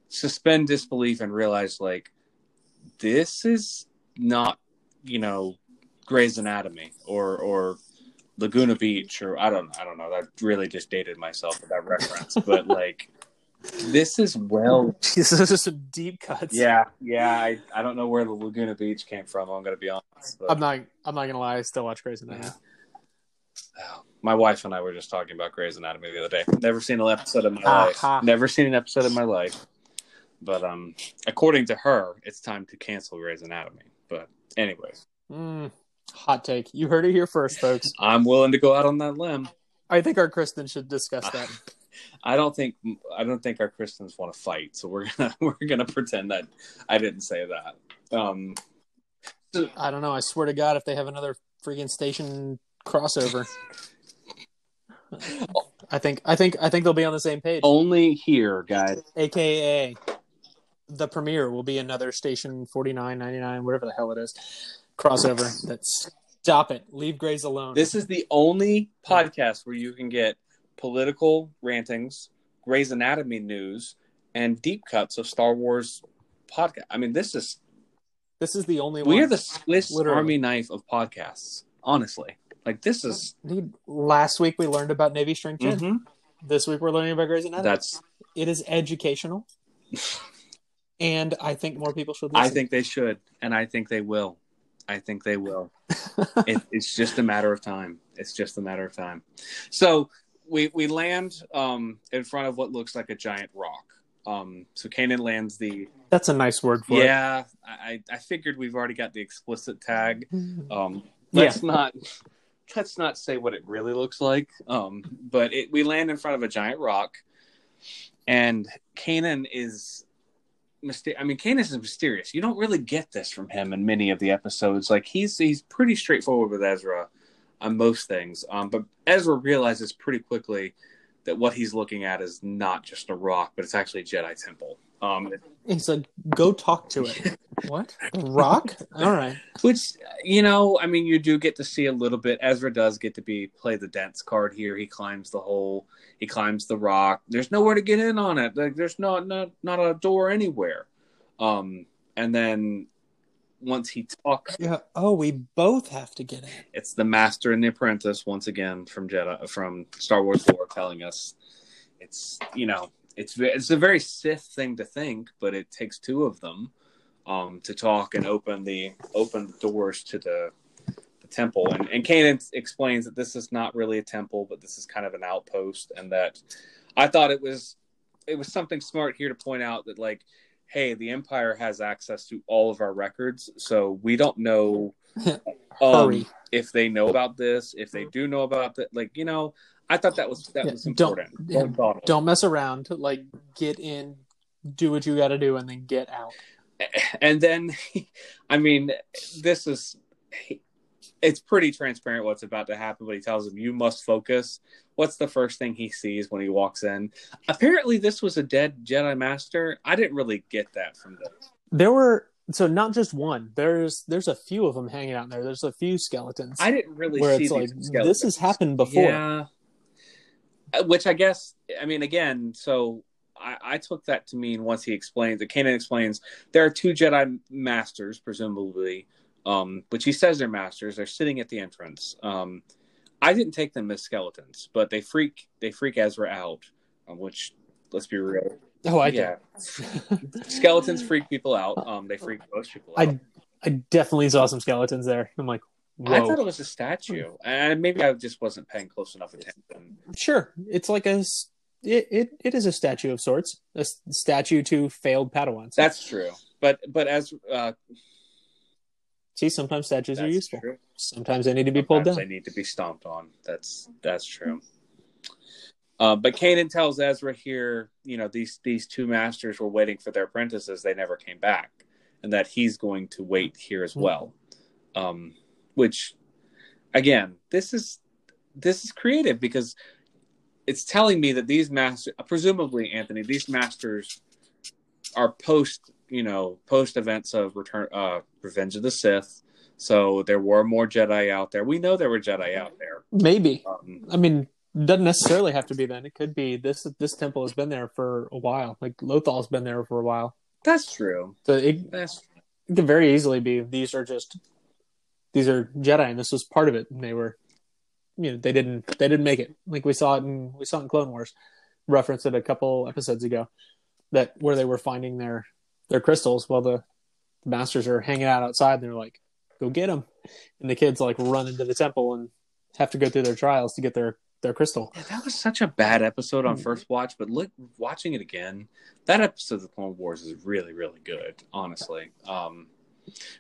suspend disbelief and realize like this is not you know Grey's Anatomy or or Laguna Beach or I don't I don't know that really just dated myself with that reference but like this is well *laughs* this is some deep cuts yeah yeah I, I don't know where the Laguna Beach came from I'm gonna be honest but... I'm not I'm not gonna lie I still watch Grey's Anatomy yeah. *sighs* my wife and I were just talking about Grey's Anatomy the other day never seen an episode of my life never seen an episode of my life but um, according to her, it's time to cancel Grey's Anatomy. But anyways, mm, hot take. You heard it here first, folks. I'm willing to go out on that limb. I think our Kristen should discuss that. *laughs* *laughs* I don't think I don't think our Christians want to fight, so we're gonna *laughs* we're gonna pretend that I didn't say that. Um, I don't know. I swear to God, if they have another freaking station crossover, I think I think I think they'll be on the same page. Only here, guys. AKA the premiere will be another station 49.99 whatever the hell it is crossover that's stop it leave Grey's alone this is the only podcast where you can get political rantings Grey's Anatomy news and deep cuts of Star Wars podcast I mean this is this is the only we one. are the Swiss Literally. Army knife of podcasts honestly like this is last week we learned about Navy Strength 10 mm-hmm. this week we're learning about Grey's Anatomy that's it is educational *laughs* and I think more people should. Listen. I think they should, and I think they will. I think they will. *laughs* it, it's just a matter of time. It's just a matter of time. So we we land um, in front of what looks like a giant rock. Um, so Kanan lands the. That's a nice word for yeah, it. Yeah, I I figured we've already got the explicit tag. Um, let's yeah. not let's not say what it really looks like. Um, but it, we land in front of a giant rock, and Kanan is myster- I mean, Canis is mysterious. You don't really get this from him in many of the episodes. Like he's he's pretty straightforward with Ezra on most things. Um, but Ezra realizes pretty quickly that what he's looking at is not just a rock, but it's actually a Jedi temple. Um, he's like, "Go talk to it." *laughs* what rock? All right. Which you know, I mean, you do get to see a little bit. Ezra does get to be play the dense card here. He climbs the hole. He climbs the rock. There's nowhere to get in on it. Like there's not not not a door anywhere. Um, and then once he talks, yeah. Oh, we both have to get in. It's the master and the apprentice once again from Jedi from Star Wars lore telling us it's you know it's it's a very Sith thing to think, but it takes two of them um, to talk and open the open the doors to the the temple. And and Kanan explains that this is not really a temple, but this is kind of an outpost, and that I thought it was it was something smart here to point out that like hey the empire has access to all of our records so we don't know *laughs* um, if they know about this if they do know about that like you know I thought that was that Yeah, was don't- important. Don't dawdle. Don't mess around. Like get in, do what you got to do, and then get out. and then *laughs* i mean this is it's pretty transparent what's about to happen but he tells him you must focus what's the first thing he sees when he walks in apparently this was a dead jedi master i didn't really get that from this There were so not just one. There's there's a few of them hanging out there. There's a few skeletons i didn't really where see it's like skeletons. this has happened before. yeah Uh, which i guess i mean again so I, I took that to mean once he explains that Kanan explains there are two Jedi masters, presumably, um, which he says they're masters. They're sitting at the entrance. Um, I didn't take them as skeletons, but they freak they freak Ezra out. Um, which let's be real, Oh, I yeah, *laughs* skeletons freak people out. Um, they freak most people out. I I definitely saw some skeletons there. I'm like, I thought it was a statue, and maybe I just wasn't paying close enough attention. Sure, it's like a it it, it is a statue of sorts, a statue to failed Padawans. That's true, but but as uh, See, sometimes statues are that's useful. true. Sometimes they need to be pulled down. They need to be stomped on. That's that's true. Uh, but Kanan tells Ezra here, you know, these these two masters were waiting for their apprentices. They never came back, and that he's going to wait here as well. Um, which, again, this is this is creative because it's telling me that these masters, presumably Anthony, these masters are post, you know, post events of Return, uh, Revenge of the Sith. So there were more Jedi out there. We know there were Jedi out there. Maybe. Um, I mean, doesn't necessarily have to be then. It could be this. This temple has been there for a while. Like Lothal's been there for a while. that's true. So it, That's it could very easily be these are just these are Jedi, and this was part of it. And they were, you know, they didn't they didn't make it. Like we saw it in we saw it in Clone Wars, referenced it a couple episodes ago, that where they were finding their their crystals while the masters are hanging out outside. And they're like, "Go get them," and the kids like run into the temple and have to go through their trials to get their their crystal. Yeah, that was such a bad episode on Hmm. first watch, but look, watching it again, that episode of the Clone Wars is really, really good, honestly. Um,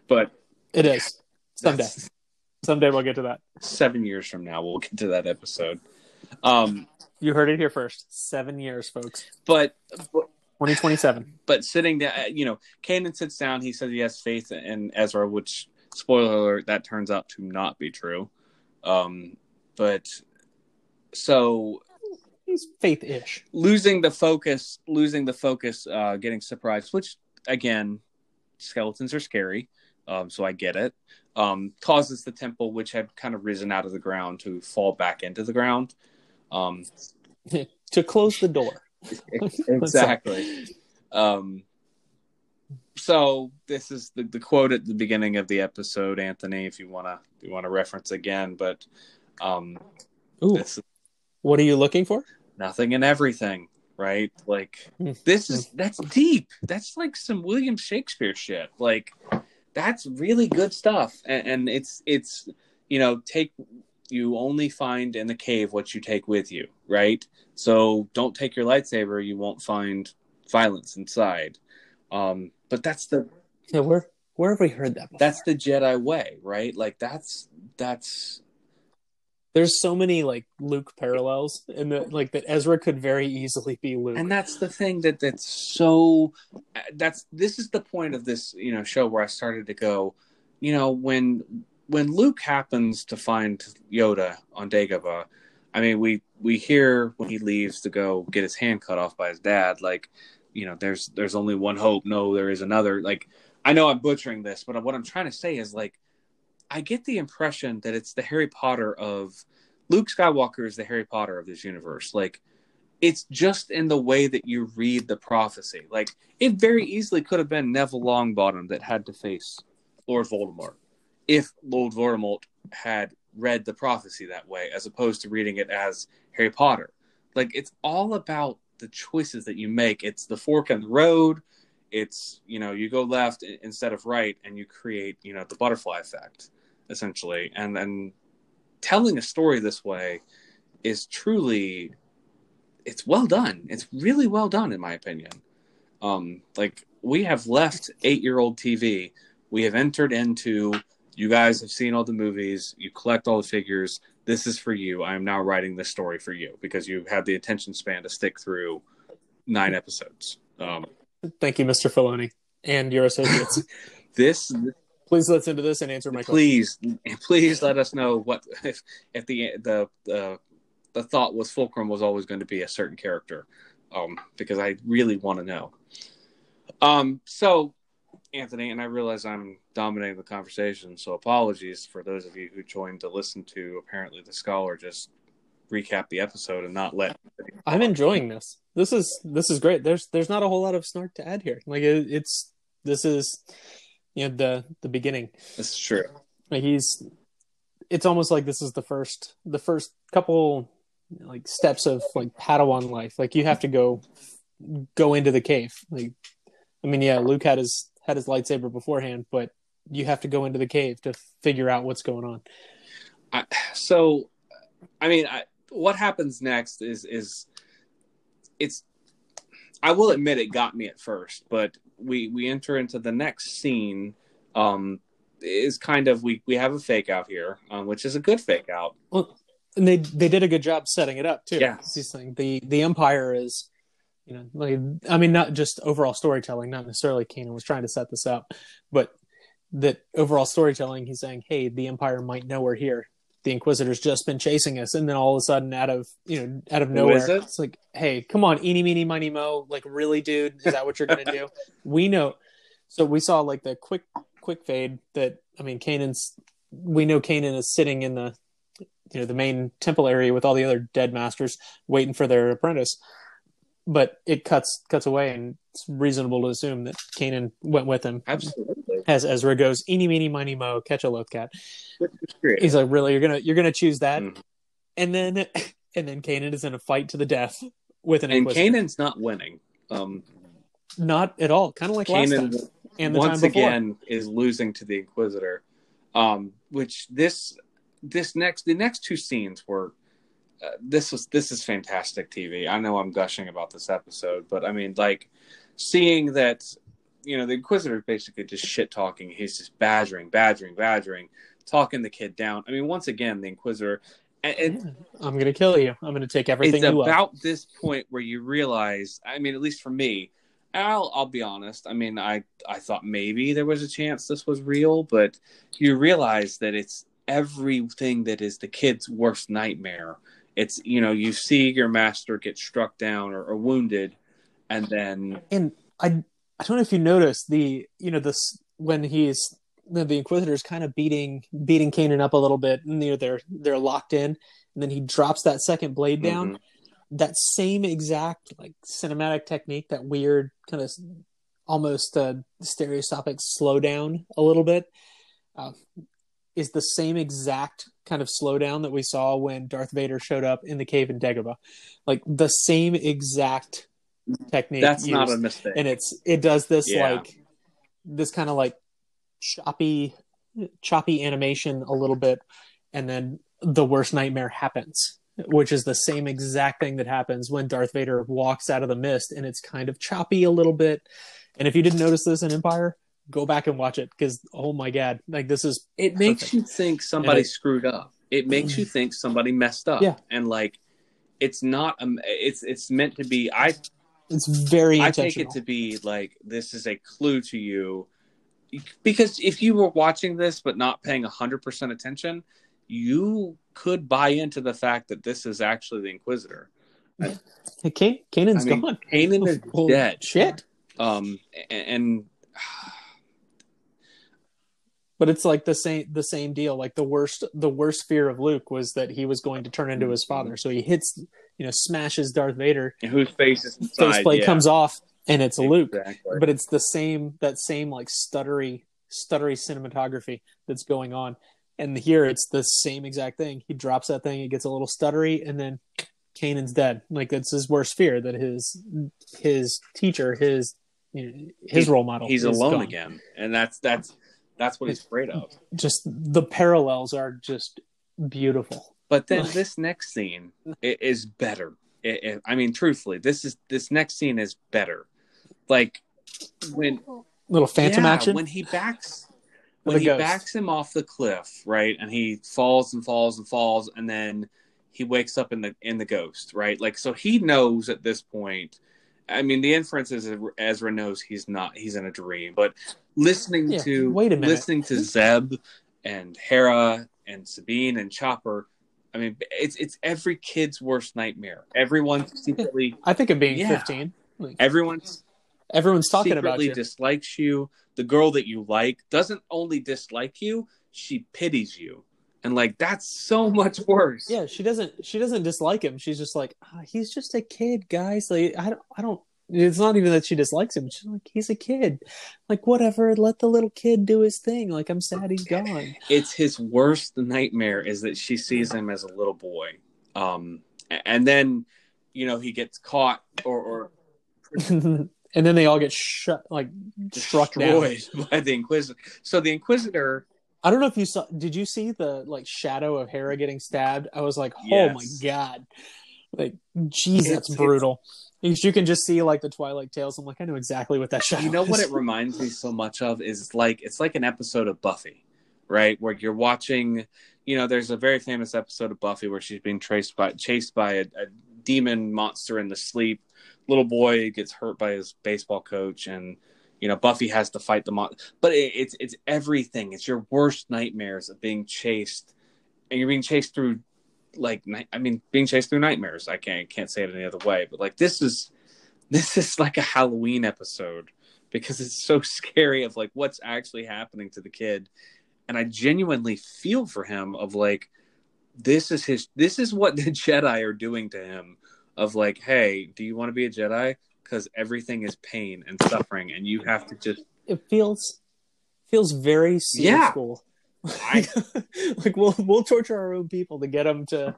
but It is someday. Someday we'll get to that. seven years from now, we'll get to that episode. Um, You heard it here first. Seven years, folks. but, but 2027. *laughs* but sitting down, you know, Kanan sits down. He says he has faith in Ezra, which spoiler alert, that turns out to not be true. Um, but so He's faith-ish. losing the focus, losing the focus, uh, getting surprised, which again, skeletons are scary. Um, so I get it. Um, causes the temple, which had kind of risen out of the ground, to fall back into the ground. Um, *laughs* To close the door. *laughs* *laughs* exactly. Um, so this is the, the quote at the beginning of the episode, Anthony. If you wanna you wanna reference again, but um, Ooh, this what are you looking for? nothing and everything, right? Like Hmm. this is that's deep. That's like some William Shakespeare shit. Like that's really good stuff, and, and it's it's you know take you only find in the cave what you take with you, right? So don't take your lightsaber; you won't find violence inside. Um, but that's the Yeah, where where have we heard that? Before? that's the Jedi way, right? Like that's that's There's so many like Luke parallels, and that like that Ezra could very easily be Luke. and that's the thing that that's so that's this is the point of this you know show where i started to go you know when when luke happens to find yoda on dagobah i mean we we hear when he leaves to go get his hand cut off by his dad like you know there's there's only one hope no there is another. Like i know i'm butchering this but what i'm trying to say is like i get the impression that it's the harry potter of luke skywalker is the harry potter of this universe. Like it's just in the way that you read the prophecy. Like it very easily could have been Neville Longbottom that had to face Lord Voldemort if Lord Voldemort had read the prophecy that way, as opposed to reading it as Harry Potter. Like it's all about the choices that you make. It's the fork in the road. It's you know you go left instead of right, and you create you know the butterfly effect essentially. And and telling a story this way is truly it's well done. It's really well done, in my opinion. Um, like we have left eight-year-old TV. We have entered into. You guys have seen all the movies. You collect all the figures. this is for you. I am now writing this story for you because you have the attention span to stick through nine episodes. Um, Thank you, Mr. Filoni, and your associates. *laughs* this please listen to this and answer my please please let us know what if if the the the, the thought was fulcrum was always going to be a certain character um because i really want to know um so anthony and i realize i'm dominating the conversation so apologies for those of you who joined to listen to apparently the scholar just recap the episode and not let i'm enjoying this this is this is great there's there's not a whole lot of snark to add here like it, it's this is you know the the beginning. That's true. Like he's it's almost like this is the first the first couple like steps of like Padawan life. Like you have to go go into the cave. Like I mean, yeah, Luke had his had his lightsaber beforehand, but you have to go into the cave to figure out what's going on. I, so, I mean, I, what happens next is is it's. I will admit it got me at first, but we we enter into the next scene um is kind of we we have a fake out here um, which is a good fake out well and they they did a good job setting it up too yeah this thing the the empire is you know like i mean not just overall storytelling not necessarily Kanan was trying to set this up but that overall storytelling he's saying hey the empire might know we're here the Inquisitor's just been chasing us, and then all of a sudden, out of you know, out of nowhere, it? it's like, hey, come on, eeny, meeny, miny, mo, like really, dude, is that what you're gonna do? *laughs* we know. So we saw like the quick, quick fade that I mean, Kanan's. We know Kanan is sitting in the, you know, the main temple area with all the other dead masters, waiting for their apprentice. But it cuts cuts away, and it's reasonable to assume that Kanan went with him. Absolutely. As Ezra goes, eeny, meeny, miny, mo, catch a loth-cat." He's like, really, you're gonna you're gonna choose that, mm-hmm. and then *laughs* and then Kanan is in a fight to the death with an. And Kanan's not winning. Um, not at all. Kind of like Kanan and once again is losing to the Inquisitor. Um, which this this next the next two scenes were. Uh, this was this is fantastic TV. I know I'm gushing about this episode, but I mean, like seeing that you know the Inquisitor is basically just shit talking. He's just badgering, badgering, badgering talking the kid down. I mean, once again, the Inquisitor. And, I'm going to kill you. I'm going to take everything. It's about this point where you realize. I mean, at least for me, I'll I'll be honest. I mean, I I thought maybe there was a chance this was real, but you realize that it's everything that is the kid's worst nightmare. It's you know you see your master get struck down or, or wounded, and then and I I don't know if you noticed the you know this when he's the, the Inquisitor's kind of beating beating Kanan up a little bit, and they're they're they're locked in, and then he drops that second blade down. Mm-hmm. That same exact like cinematic technique, that weird kind of almost uh, stereoscopic slowdown a little bit, uh, is the same exact kind of slowdown that we saw when Darth Vader showed up in the cave in Dagobah. Like the same exact technique. That's used. not a mistake. And it's it does this yeah. like this kind of like choppy choppy animation a little bit and then the worst nightmare happens which is the same exact thing that happens when Darth Vader walks out of the mist and it's kind of choppy a little bit and if you didn't notice this in Empire go back and watch it because oh my god like this is it perfect. makes you think somebody it, screwed up. It makes you think somebody messed up. Yeah. And like it's not um it's it's meant to be i it's very i take it to be like this is a clue to you. Because if you were watching this but not paying 100% attention you could buy into the fact that this is actually the inquisitor. Hey, Can- Kanan's I mean, gone. Kanan is oh, dead. shit. Um and, and but it's like the same the same deal like the worst the worst fear of luke was that he was going to turn into his father so he hits you know smashes darth vader and whose face is faceplate yeah. comes off and it's exactly. Luke, but it's the same that same like stuttery stuttery cinematography that's going on. And here it's the same exact thing. He drops that thing, it gets a little stuttery, and then Kanan's dead. Like that's his worst fear that his his teacher, his you know, his role model, he's alone gone. again, and that's that's that's what he's afraid of. Just the parallels are just beautiful. But then this next scene is better. It, it, I mean, truthfully, this is this next scene is better like when little phantom yeah, action when he backs when he ghost. backs him off the cliff, right, and he falls and falls and falls, and then he wakes up in the in the ghost, right? Like so, he knows at this point. I mean, the inference is Ezra knows he's not he's in a dream, but listening Yeah, to wait a minute. listening to Zeb and Hera and Sabine and Chopper. I mean, it's it's every kid's worst nightmare. Everyone secretly, I think of being Yeah. 15. Like, everyone everyone's talking about secretly you. dislikes you. The girl that you like doesn't only dislike you; she pities you, and like that's so *laughs* much worse. yeah, she doesn't. She doesn't dislike him. She's just like, "Ah, he's just a kid, guys. Like, I don't. I don't. It's not even that she dislikes him. She's like, he's a kid. Like, whatever. Let the little kid do his thing. Like, I'm sad he's gone. it's his worst nightmare is that she sees him as a little boy, um, and then you know he gets caught or, or *laughs* and then they all get shut, like struck down. destroyed *laughs* by the Inquisitor. So the Inquisitor, I don't know if you saw. Did you see the like shadow of Hera getting stabbed? I was like, oh Yes. my god, like, Jesus, It's- brutal. Because you can just see like the Twi'lek tails. I'm like, I know exactly what that shadow. you know what it reminds me so much of is like it's like an episode of Buffy, right? Where you're watching, you know, there's a very famous episode of Buffy where she's being chased by chased by a, a demon monster in the sleep. Little boy gets hurt by his baseball coach, and you know Buffy has to fight the monster. But it, it's it's everything. It's your worst nightmares of being chased, and you're being chased through like. I mean, being chased through nightmares. I can't can't say it any other way. But like this is this is like a Halloween episode because it's so *laughs* scary of like what's actually happening to the kid and i genuinely feel for him of like this is his this is what *laughs* the jedi are doing to him of like hey do you want to be a jedi because everything is pain and suffering and you have to just it feels feels very SEAL Yeah. school. I- *laughs* like we'll we'll torture our own people to get them to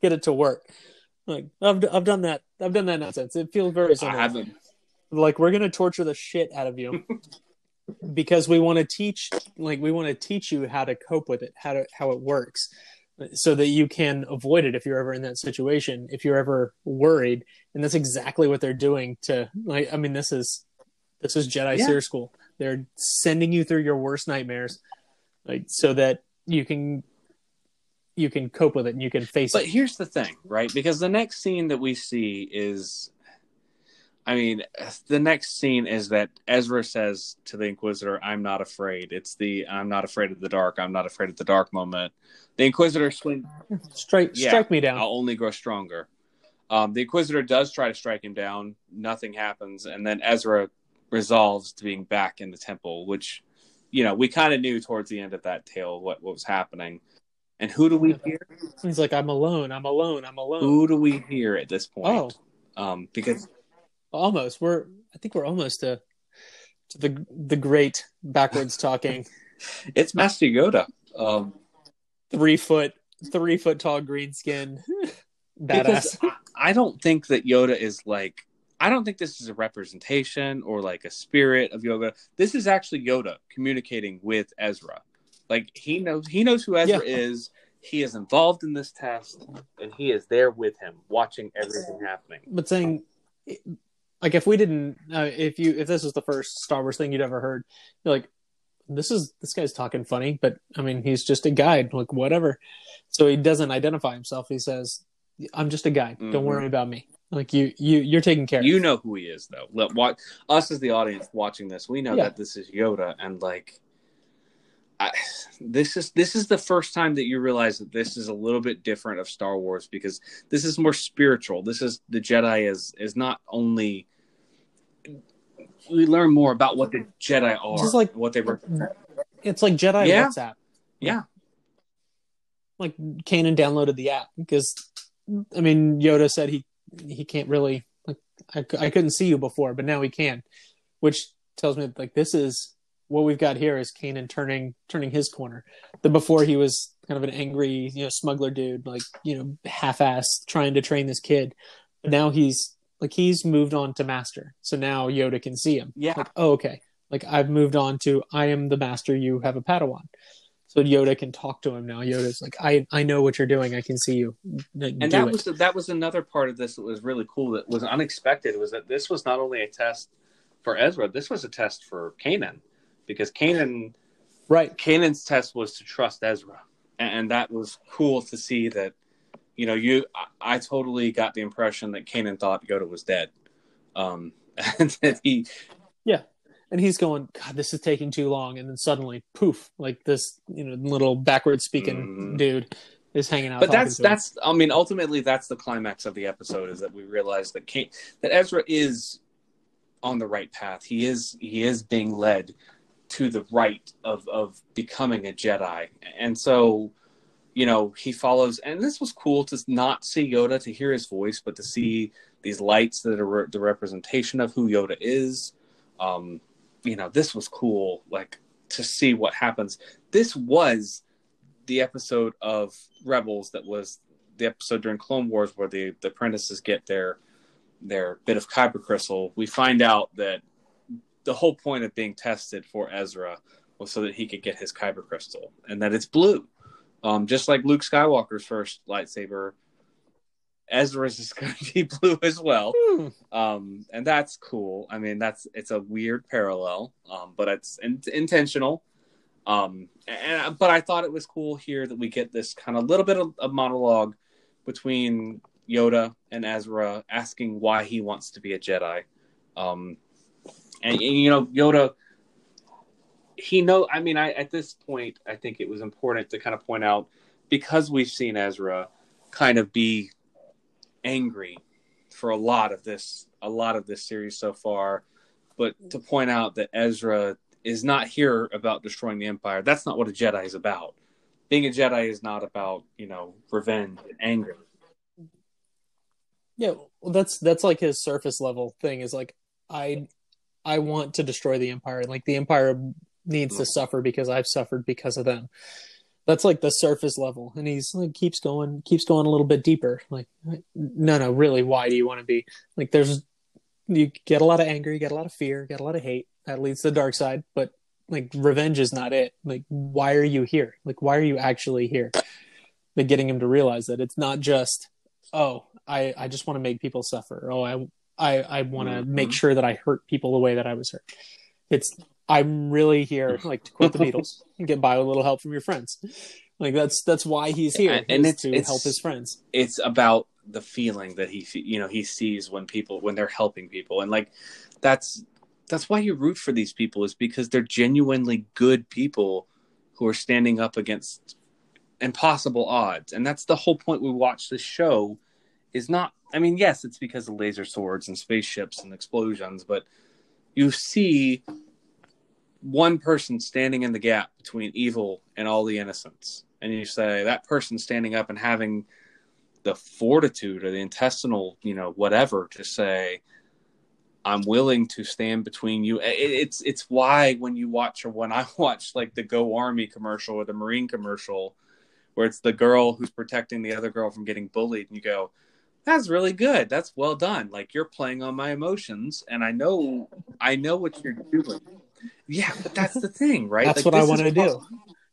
get it to work. Like I've I've done that. I've done that nonsense. It feels very i haven't Like we're gonna torture the shit out of you *laughs* because we want to teach. Like we want to teach you how to cope with it, how to how it works, so that you can avoid it if you're ever in that situation. If you're ever worried, and that's exactly what they're doing to. Like I mean, this is this is Jedi Yeah. SERE School. They're sending you through your worst nightmares, like so that you can you can cope with it and you can face it. But here's the thing, right? Because the next scene that we see is, I mean, the next scene is that Ezra says to the Inquisitor, "I'm not afraid." It's the "I'm not afraid of the dark. I'm not afraid of the dark" moment. The Inquisitor swings. Strike Yeah. strike me down. I'll only grow stronger. Um, the Inquisitor does try to strike him down. Nothing happens, and then Ezra resolves to being back in the temple, which, you know, we kind of knew towards the end of that tale what, what was happening. And who do we hear? He's like, I'm alone. I'm alone. I'm alone. Who do we hear at this Oh, point? Um, because almost. We're. I think we're almost to to the the great backwards *laughs* talking it's Master Yoda. Um, three foot three foot tall green skin *laughs* badass. I, I don't think that Yoda is like. I don't think this is a representation or like a spirit of Yoda. This is actually Yoda communicating with Ezra. Like he knows he knows who Ezra Yeah. is. He is involved in this test, and he is there with him, watching everything happening. But saying, like, if we didn't, uh, if you if this was the first Star Wars thing you'd ever heard, you're like, this is this guy's talking funny, but I mean, he's just a guide, like whatever. So he doesn't identify himself. He says, "I'm just a guide. Don't worry about me. Like you, you, you're taking care." You know who he is, though. Let watch us as the audience watching this. We know Yeah. that this is Yoda, and like, I, this is this is the first time that you realize that this is a little bit different of Star Wars because this is more spiritual. This is the Jedi is is not only. We learn more about what the Jedi are, Just like- what they represent. It's like Jedi Yeah. WhatsApp. Yeah, Like Kanan downloaded the app because, I mean, Yoda said he he can't really like I, I couldn't see you before, but now he can, which tells me like this is what we've got here is Kanan turning turning his corner. The before he was kind of an angry you know smuggler dude, like you know half-ass trying to train this kid. But now he's like he's moved on to master, so now Yoda can see him. yeah. Like, oh, okay. Like I've moved on to I am the master, you have a Padawan. So Yoda can talk to him now. Yoda's like, I I know what you're doing. I can see you. Like, and do that it. was that was another part of this that was really cool that was unexpected was that this was not only a test for Ezra this was a test for Kanan because Kanan Right. Kanan's test was to trust Ezra, and that was cool to see that. You know, you I, I totally got the impression that Kanan thought Yoda was dead, um, *laughs* and that he yeah, and he's going, God, this is taking too long, and then suddenly, poof, like this, you know, little backward speaking Mhm. dude is hanging out. but that's that's i mean ultimately that's the climax of the episode is that we realize that Kate, that ezra is on the right path he is he is being led to the right of of becoming a jedi. And so you know he follows and this was cool to not see yoda to hear his voice but to see these lights that are re- the representation of who yoda is. Um you know this was cool like to see what happens. This was the episode of Rebels that was the episode during Clone Wars where the, the apprentices get their their bit of kyber crystal. We find out that the whole point of being tested for Ezra was so that he could get his kyber crystal, and that it's blue, um, just like Luke Skywalker's first lightsaber. Ezra's is *laughs* going to be blue as well, Hmm. um, and that's cool. I mean, that's it's a weird parallel, um, but it's in- intentional. Um, and but I thought it was cool here that we get this kind of little bit of a monologue between Yoda and Ezra, asking why he wants to be a Jedi. Um, and, and, you know, Yoda, he know. I mean, I at this point, I think it was important to kind of point out because we've seen Ezra kind of be angry for a lot of this, a lot of this series so far. But to point out that Ezra is not here about destroying the Empire. That's not what a Jedi is about. Being a Jedi is not about you know revenge and anger. Yeah, well, that's that's like his surface level thing. Is like I I want to destroy the empire. Like the empire needs to hmm. suffer because I've suffered because of them. That's like the surface level, and he's like keeps going, keeps going a little bit deeper. Like, no, no, really, why do you want to be like? There's you get a lot of anger, you get a lot of fear, you get a lot of hate. That leads to the dark side, but like revenge is not it. Like, why are you here? Like, why are you actually here? Like getting him to realize that it's not just oh i i just want to make people suffer oh i i, I want to Mhm. make sure that i hurt people the way that i was hurt it's i'm really here *laughs* like to quote the beatles and get by with a little help from your friends like that's that's why he's here And- and it's- to it's- help his friends It's about the feeling that he you know he sees when people when they're helping people, and like that's that's why you root for these people is because they're genuinely good people who are standing up against impossible odds, and that's the whole point we watch this show. Is not I mean, yes, it's because of laser swords and spaceships and explosions, but you see one person standing in the gap between evil and all the innocents. And you say that person standing up and having the fortitude or the intestinal, you know, whatever to say, I'm willing to stand between you. It's it's why when you watch or when I *laughs* watch like the Go Army commercial or the Marine commercial, where it's the girl who's protecting the other girl from getting bullied, and you go, "That's really good. That's well done. Like you're playing on my emotions, and I know I know what you're doing." Yeah, but that's the thing, right? that's Like, what i want to do.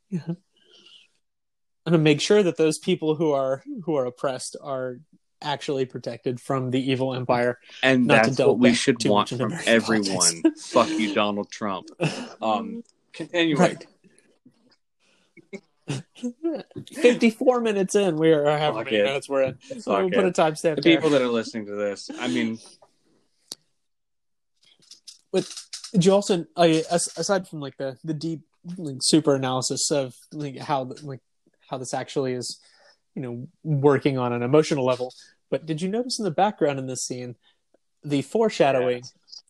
Yeah. *laughs* and to make sure that those people who are who are oppressed are actually protected from the evil empire and Not that's delve what we should want from everyone. Fuck you, Donald Trump. Um, continuing. right *laughs* 54 minutes in we are however Fuck many it. minutes we're in so we'll Fuck put a it. timestamp The there. people that are listening to this, I mean, But Did you also, uh, as- aside from like the the deep like, super analysis of like how the- like how this actually is, you know, working on an emotional level, but did you notice in the background in this scene the foreshadowing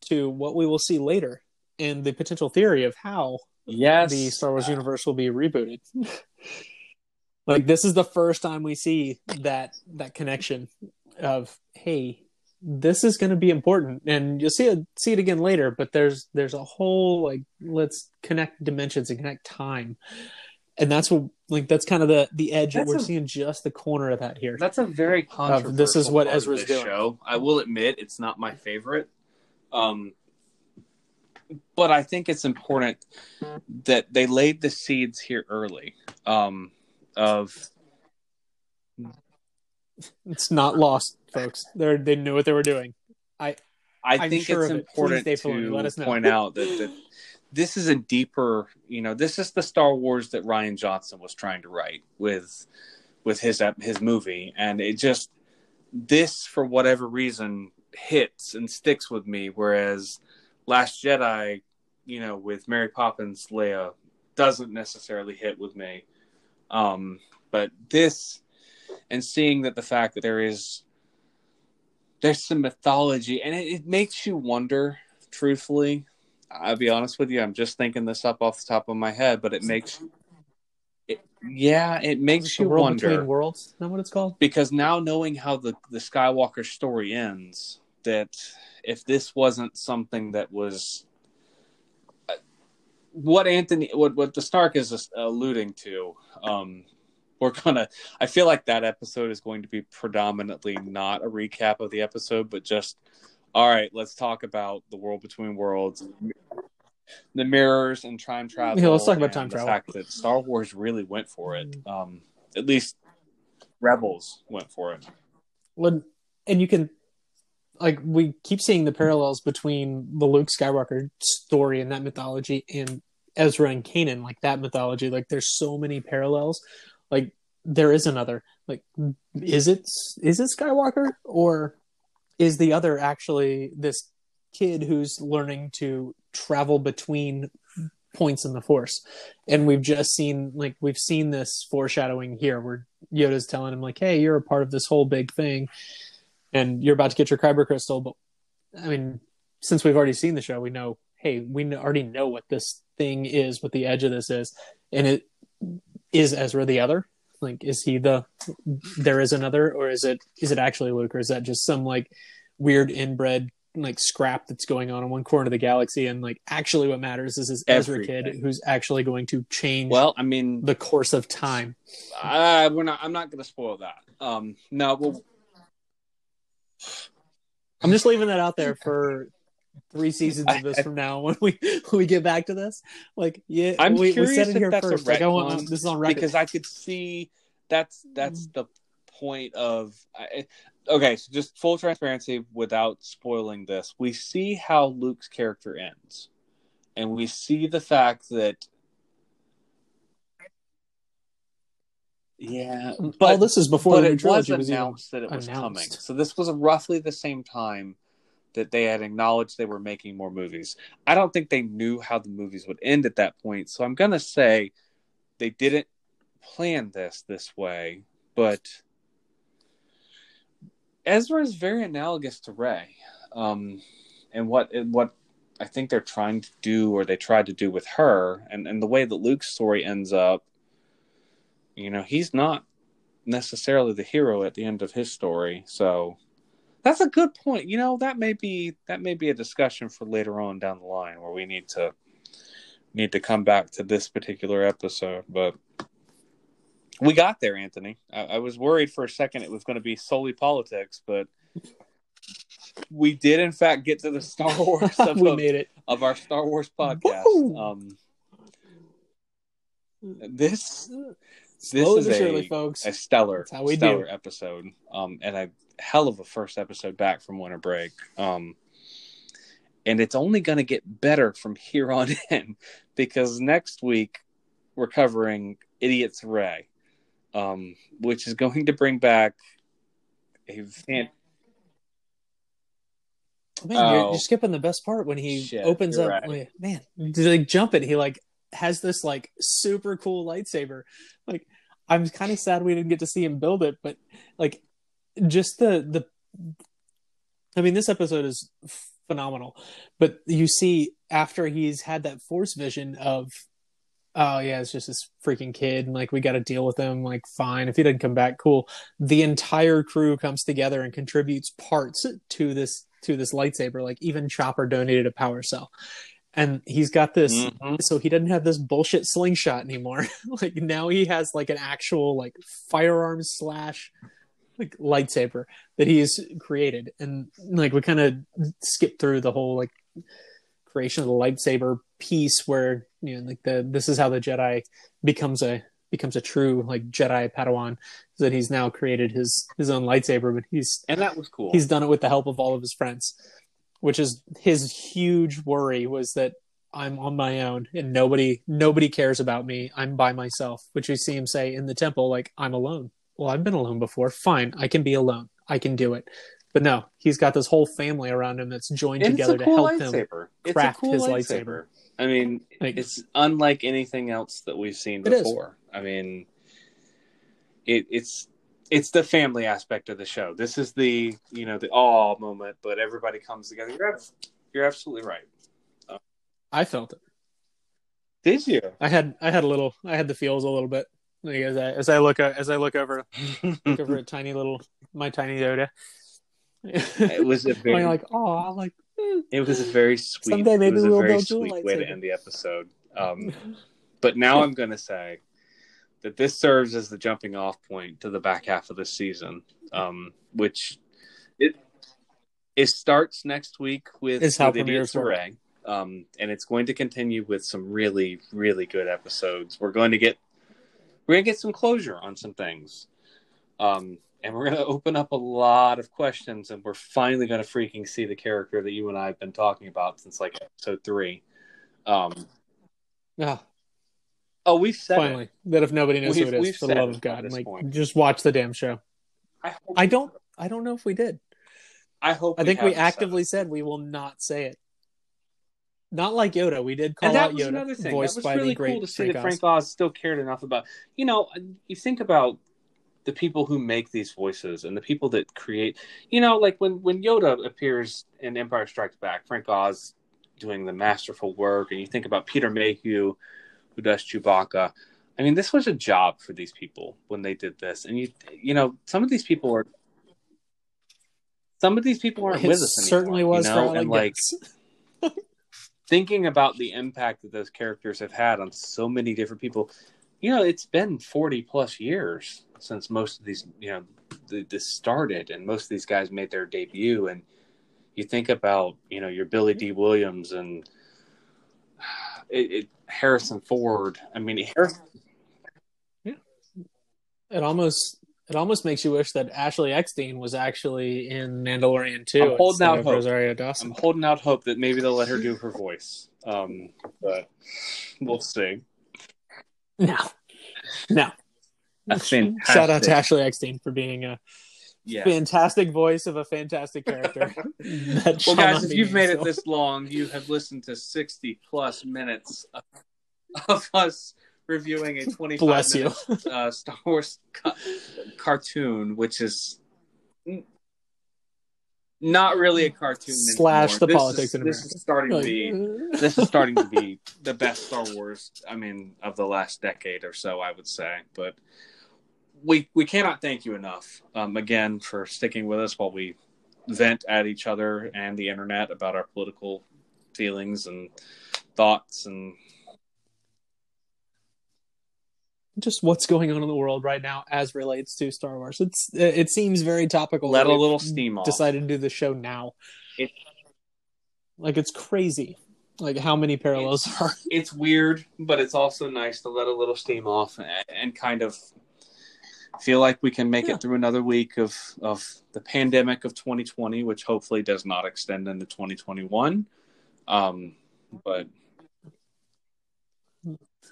to what we will see later and the potential theory of how yes, the Star Wars universe will be rebooted? *laughs* like this is the first time we see that that connection of hey this is going to be important and you'll see it see it again later but there's there's a whole like let's connect dimensions and connect time and that's what like that's kind of the the edge That's we're a- seeing just the corner of that here That's a very controversial. this is what Ezra's doing. Show. I will admit it's not my favorite, um, but I think it's important that they laid the seeds here early. Um, of it's not lost folks they they knew what they were doing I I'm think sure it's of it. Important to let us know. point out that, that this is a deeper, you know, this is the Star Wars that Rian Johnson was trying to write with with his his movie, and it just this for whatever reason hits and sticks with me, whereas Last Jedi, you know, with Mary Poppins, Leia, doesn't necessarily hit with me. Um, but this, and seeing that the fact that there is there's some mythology, and it, it makes you wonder. Truthfully, I'll be honest with you, I'm just thinking this up off the top of my head, but it makes it, yeah, it makes the you world wonder between worlds. Is that what it's called? because now knowing how the the Skywalker story ends, that if this wasn't something that was uh, what Anthony, what what the Stark is alluding to, um, we're gonna. I feel like that episode is going to be predominantly not a recap of the episode, but just all right. Let's talk about the world between worlds. The mirrors and time travel. Yeah, let's talk about time the travel. fact that Star Wars really went for it. Um, at least Rebels went for it. And you can like we keep seeing the parallels between the Luke Skywalker story and that mythology and Ezra and Kanan, like that mythology. Like there's so many parallels. Like there is another. Like is it is it Skywalker or is the other actually this kid who's learning to travel between points in the force and we've just seen like we've seen this foreshadowing here where yoda's telling him like hey you're a part of this whole big thing and you're about to get your kyber crystal but i mean since we've already seen the show we know hey we already know what this thing is what the edge of this is and it is ezra the other like is he the there is another or is it is it actually luke or is that just some like weird inbred like scrap that's going on in one corner of the galaxy and like actually what matters is this ezra kid who's actually going to change Well, I mean, the course of time uh, we're not. I'm not going to spoil that. Um, no, well, i'm just leaving that out there for three *laughs* seasons of this from now when we when we get back to this like yeah I'm we, we curious said it if here that's first a like i want this is on record because I could see that's that's mm. the point of. I, okay, so just full transparency without spoiling this, we see how Luke's character ends, and we see the fact that. Yeah, all but this is before the it was was announced that it was coming. So this was roughly the same time that they had acknowledged they were making more movies. I don't think they knew how the movies would end at that point. So I'm gonna say they didn't plan this this way, but Ezra is very analogous to Rey, um, and what what I think they're trying to do, or they tried to do with her, and and the way that Luke's story ends up. You know, he's not necessarily the hero at the end of his story, so that's a good point. You know, that may be that may be a discussion for later on down the line where we need to need to come back to this particular episode, but we got there, Anthony. I, I was worried for a second it was going to be solely politics, but we did in fact get to the Star *laughs* Wars of, we made it of our Star Wars podcast. Woo! Um, this slowly is but a- folks a stellar, stellar do. episode, um, and a hell of a first episode back from winter break. Um, and it's only going to get better from here on *laughs* in because next week we're covering Idiot's Array, um, which is going to bring back a fan- Man, you're, Oh. you're skipping the best part when he Shit, opens up. right. Man, like jump it, he like has this like super cool lightsaber. Like, I'm kind of sad we didn't get to see him build it, but like, just the the. I mean, this episode is phenomenal, but you see after he's had that force vision of, oh yeah, it's just this freaking kid, and like we got to deal with him. Like, fine, if he doesn't come back, cool. The entire crew comes together and contributes parts to this to this lightsaber. Like even Chopper donated a power cell, and he's got this. Mhm. So he doesn't have this bullshit slingshot anymore. *laughs* like now he has like an actual like firearm slash like lightsaber that he's created, and like we kind of skip through the whole like creation of the lightsaber piece where you know like the this is how the Jedi becomes a becomes a true like Jedi Padawan that he's now created his his own lightsaber, but he's and that was cool. he's done it with the help of all of his friends which is his huge worry was that I'm on my own and nobody nobody cares about me. I'm by myself, which we see him say in the temple, like I'm alone. Well, I've been alone before. Fine, I can be alone. I can do it. But no, he's got this whole family around him that's joined And together cool to help him. lightsaber. It's craft a cool his lightsaber. lightsaber. I mean, Like- it's unlike anything else that we've seen before. I mean, it, it's it's the family aspect of the show. This is the you know the all moment, but everybody comes together. You're you're absolutely right. I felt it. Did you? I had I had a little I had the feels a little bit as I as I look as I look over *laughs* look over at tiny little my tiny Yoda. it was a *laughs* very like oh like eh. it was a very sweet. Someday maybe it was we'll very build you sweet way to end the episode. Um, *laughs* but now I'm going to say that this serves as the jumping off point to the back half of the season, um, which it it starts next week with, Is how with Idiot premieres work. Soiree, um, and it's going to continue with some really really good episodes. We're going to get we're going to get some closure on some things. Um, and we're going to open up a lot of questions, and we're finally going to freaking see the character that you and I have been talking about since like episode three. Um, Ah, oh, we've said finally that if nobody knows We've- who it is, for the love of God like point. just watch the damn show. I, hope, I don't I don't know if we did. I hope. I think we haven't said actively said we will not say it. Not like Yoda. We did call and that out was Yoda, another thing. voiced that was by really the great cool to see Frank that Oz. Frank Oz still cared enough about. You know, you think about the people who make these voices and the people that create. You know, like when when Yoda appears in Empire Strikes Back, Frank Oz doing the masterful work, and you think about Peter Mayhew, who does Chewbacca. I mean, this was a job for these people when they did this, and you you know, some of these people are. Some of these people aren't It with us anymore. certainly was you know? And like *laughs* thinking about the impact that those characters have had on so many different people you know it's been 40 plus years since most of these you know th- this started and most of these guys made their debut and you think about you know your billy dee williams and *sighs* it, it, harrison ford i mean harrison, It almost it almost makes you wish that Ashley Eckstein was actually in Mandalorian too. I'm holding out hope. Rosario Dawson. i'm holding out hope that maybe they'll let her do her voice um but we'll see No, no. That's Shout out to Ashley Eckstein for being a yeah fantastic voice of a fantastic character. *laughs* Well, guys, if you've made it this long, you have listened to 60 plus minutes of, of us reviewing a 25 Bless minute uh, Star Wars ca- cartoon, which is not really a cartoon. Slash anymore. the This politics is, in This America. is starting to be. This is starting to be *laughs* the best Star Wars. I mean, of the last decade or so, I would say. But we we cannot thank you enough um, again for sticking with us while we vent at each other and the internet about our political feelings and thoughts and just what's going on in the world right now as relates to Star Wars. It's it seems very topical. let a little steam off. Decided to do the show now. It- like it's crazy, like how many parallels are. It's weird, but it's also nice to let a little steam off and, and kind of feel like we can make Yeah. it through another week of of the pandemic of 2020, which hopefully does not extend into 2021. Um, but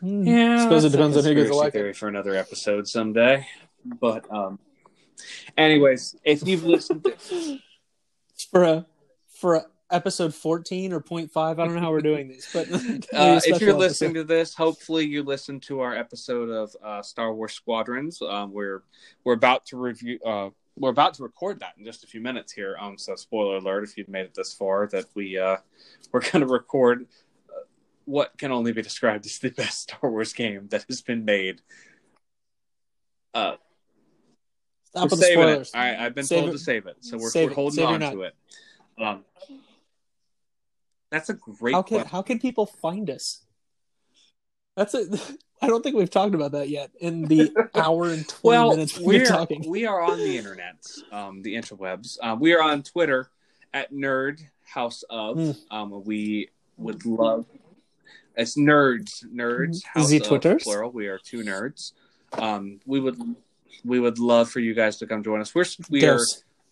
Yeah, I suppose it depends on who gets conspiracy elected. theory for another episode someday. But um, anyways, if you've listened to *laughs* for a for a episode 14 or 0.5 i don't know how we're doing these but *laughs* *laughs* uh, if you're listening to this, hopefully you listened to our episode of uh, Star Wars Squadrons. Um, we're we're about to review. Uh, we're about to record that in just a few minutes here. Um, so spoiler alert if you've made it this far, that we uh, *laughs* we're going to record uh, what can only be described as the best Star Wars game that has been made. Uh, stop with the spoilers it. Right, I've been Save told it. to save it, so we're, Save we're holding on to it. Um, that's a great how can question. how can people find us that's a *laughs* i don't think we've talked about that yet in the *laughs* hour and 20 well, minutes we're talking we are on the internet, um, the interwebs. Um, we are on Twitter at Nerd House of. Mm. Um, we would love. It's nerds, nerds. House The of, Twitters? plural. We are two nerds. Um, we would we would love for you guys to come join us. We're we are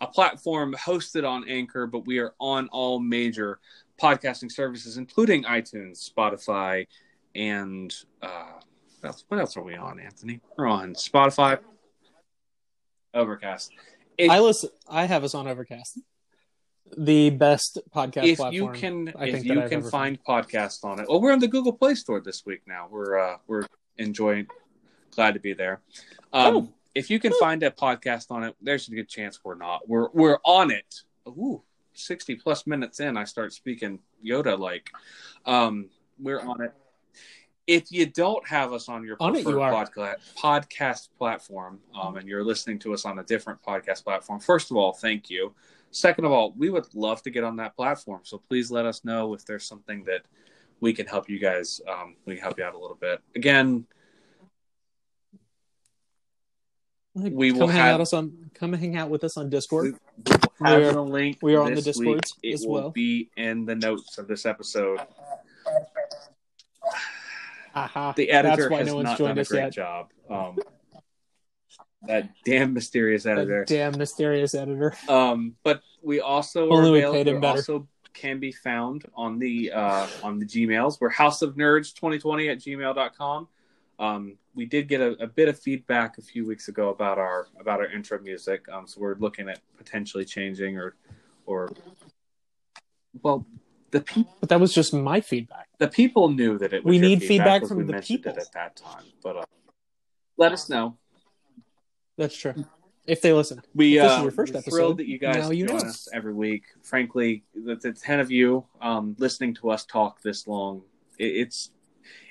a platform hosted on Anchor, but we are on all major podcasting services, including iTunes, Spotify, and uh, what else, what else are we on, Anthony? We're on Spotify, Overcast. If, I listen. I have us on Overcast, the best podcast if platform. you can, I if you can find podcasts on it. Well, we're on the Google Play Store this week now. We're uh, we're enjoying. Glad to be there. Um, Oh. If you can find a podcast on it, there's a good chance we're not. We're we're on it. Ooh, sixty plus minutes in, I start speaking Yoda like. Um, we're on it. If you don't have us on your On preferred podca- podcast platform, um, and you're listening to us on a different podcast platform, first of all, thank you. Second of all, we would love to get on that platform. So please let us know if there's something that we can help you guys. Um, we can help you out a little bit. Again, Like, we come will hang have- out us on. Come hang out with us on Discord. we will have We are- the link. we are on the Discord It as will well. be in the notes of this episode. Aha. The editor That's has no not done a great yet. job. Um, that damn mysterious editor. That damn mysterious editor. Um, but we also Only we paid him better. also can be found on the uh, on the Gmails. We're House of Nerds 2020 at gmail.com. Um, we did get a, a bit of feedback a few weeks ago about our about our intro music. Um, so we're looking at potentially changing or or well, the people But that was just my feedback. the people knew that it was We need feedback from we the people. it at that time. But uh, let us know. That's true. If they listen. We this uh, your first we're episode, thrilled that you guys you join know. us every week. Frankly, the, the ten of you um, listening to us talk this long, it, it's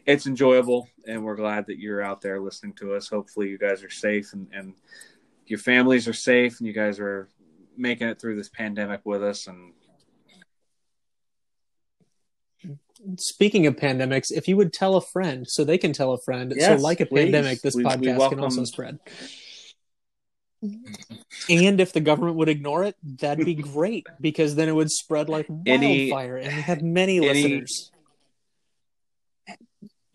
it's enjoyable, and we're glad that you're out there listening to us. Hopefully, you guys are safe and, and your families are safe, and you guys are making it through this pandemic with us. And Speaking of pandemics, if you would tell a friend so they can tell a friend, so like a please. pandemic, this We- we podcast welcome- can also spread. And if the government would ignore it, that'd be *laughs* great because then it would spread like Any- wildfire and we have many any- listeners.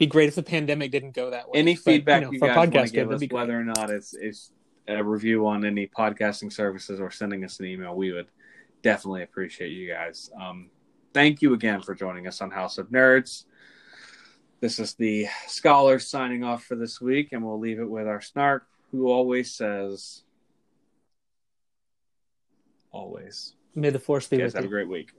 Be great if the pandemic didn't go that way. any But, feedback know, you for a guys want to give us, that'd be great. whether or not it's, it's a review on any podcasting services or sending us an email, we would definitely appreciate you guys. Um, thank you again for joining us on House of Nerds. This is the scholar signing off for this week, and we'll leave it with our snark, who always says, always. May the force be You with guys have you. a great week.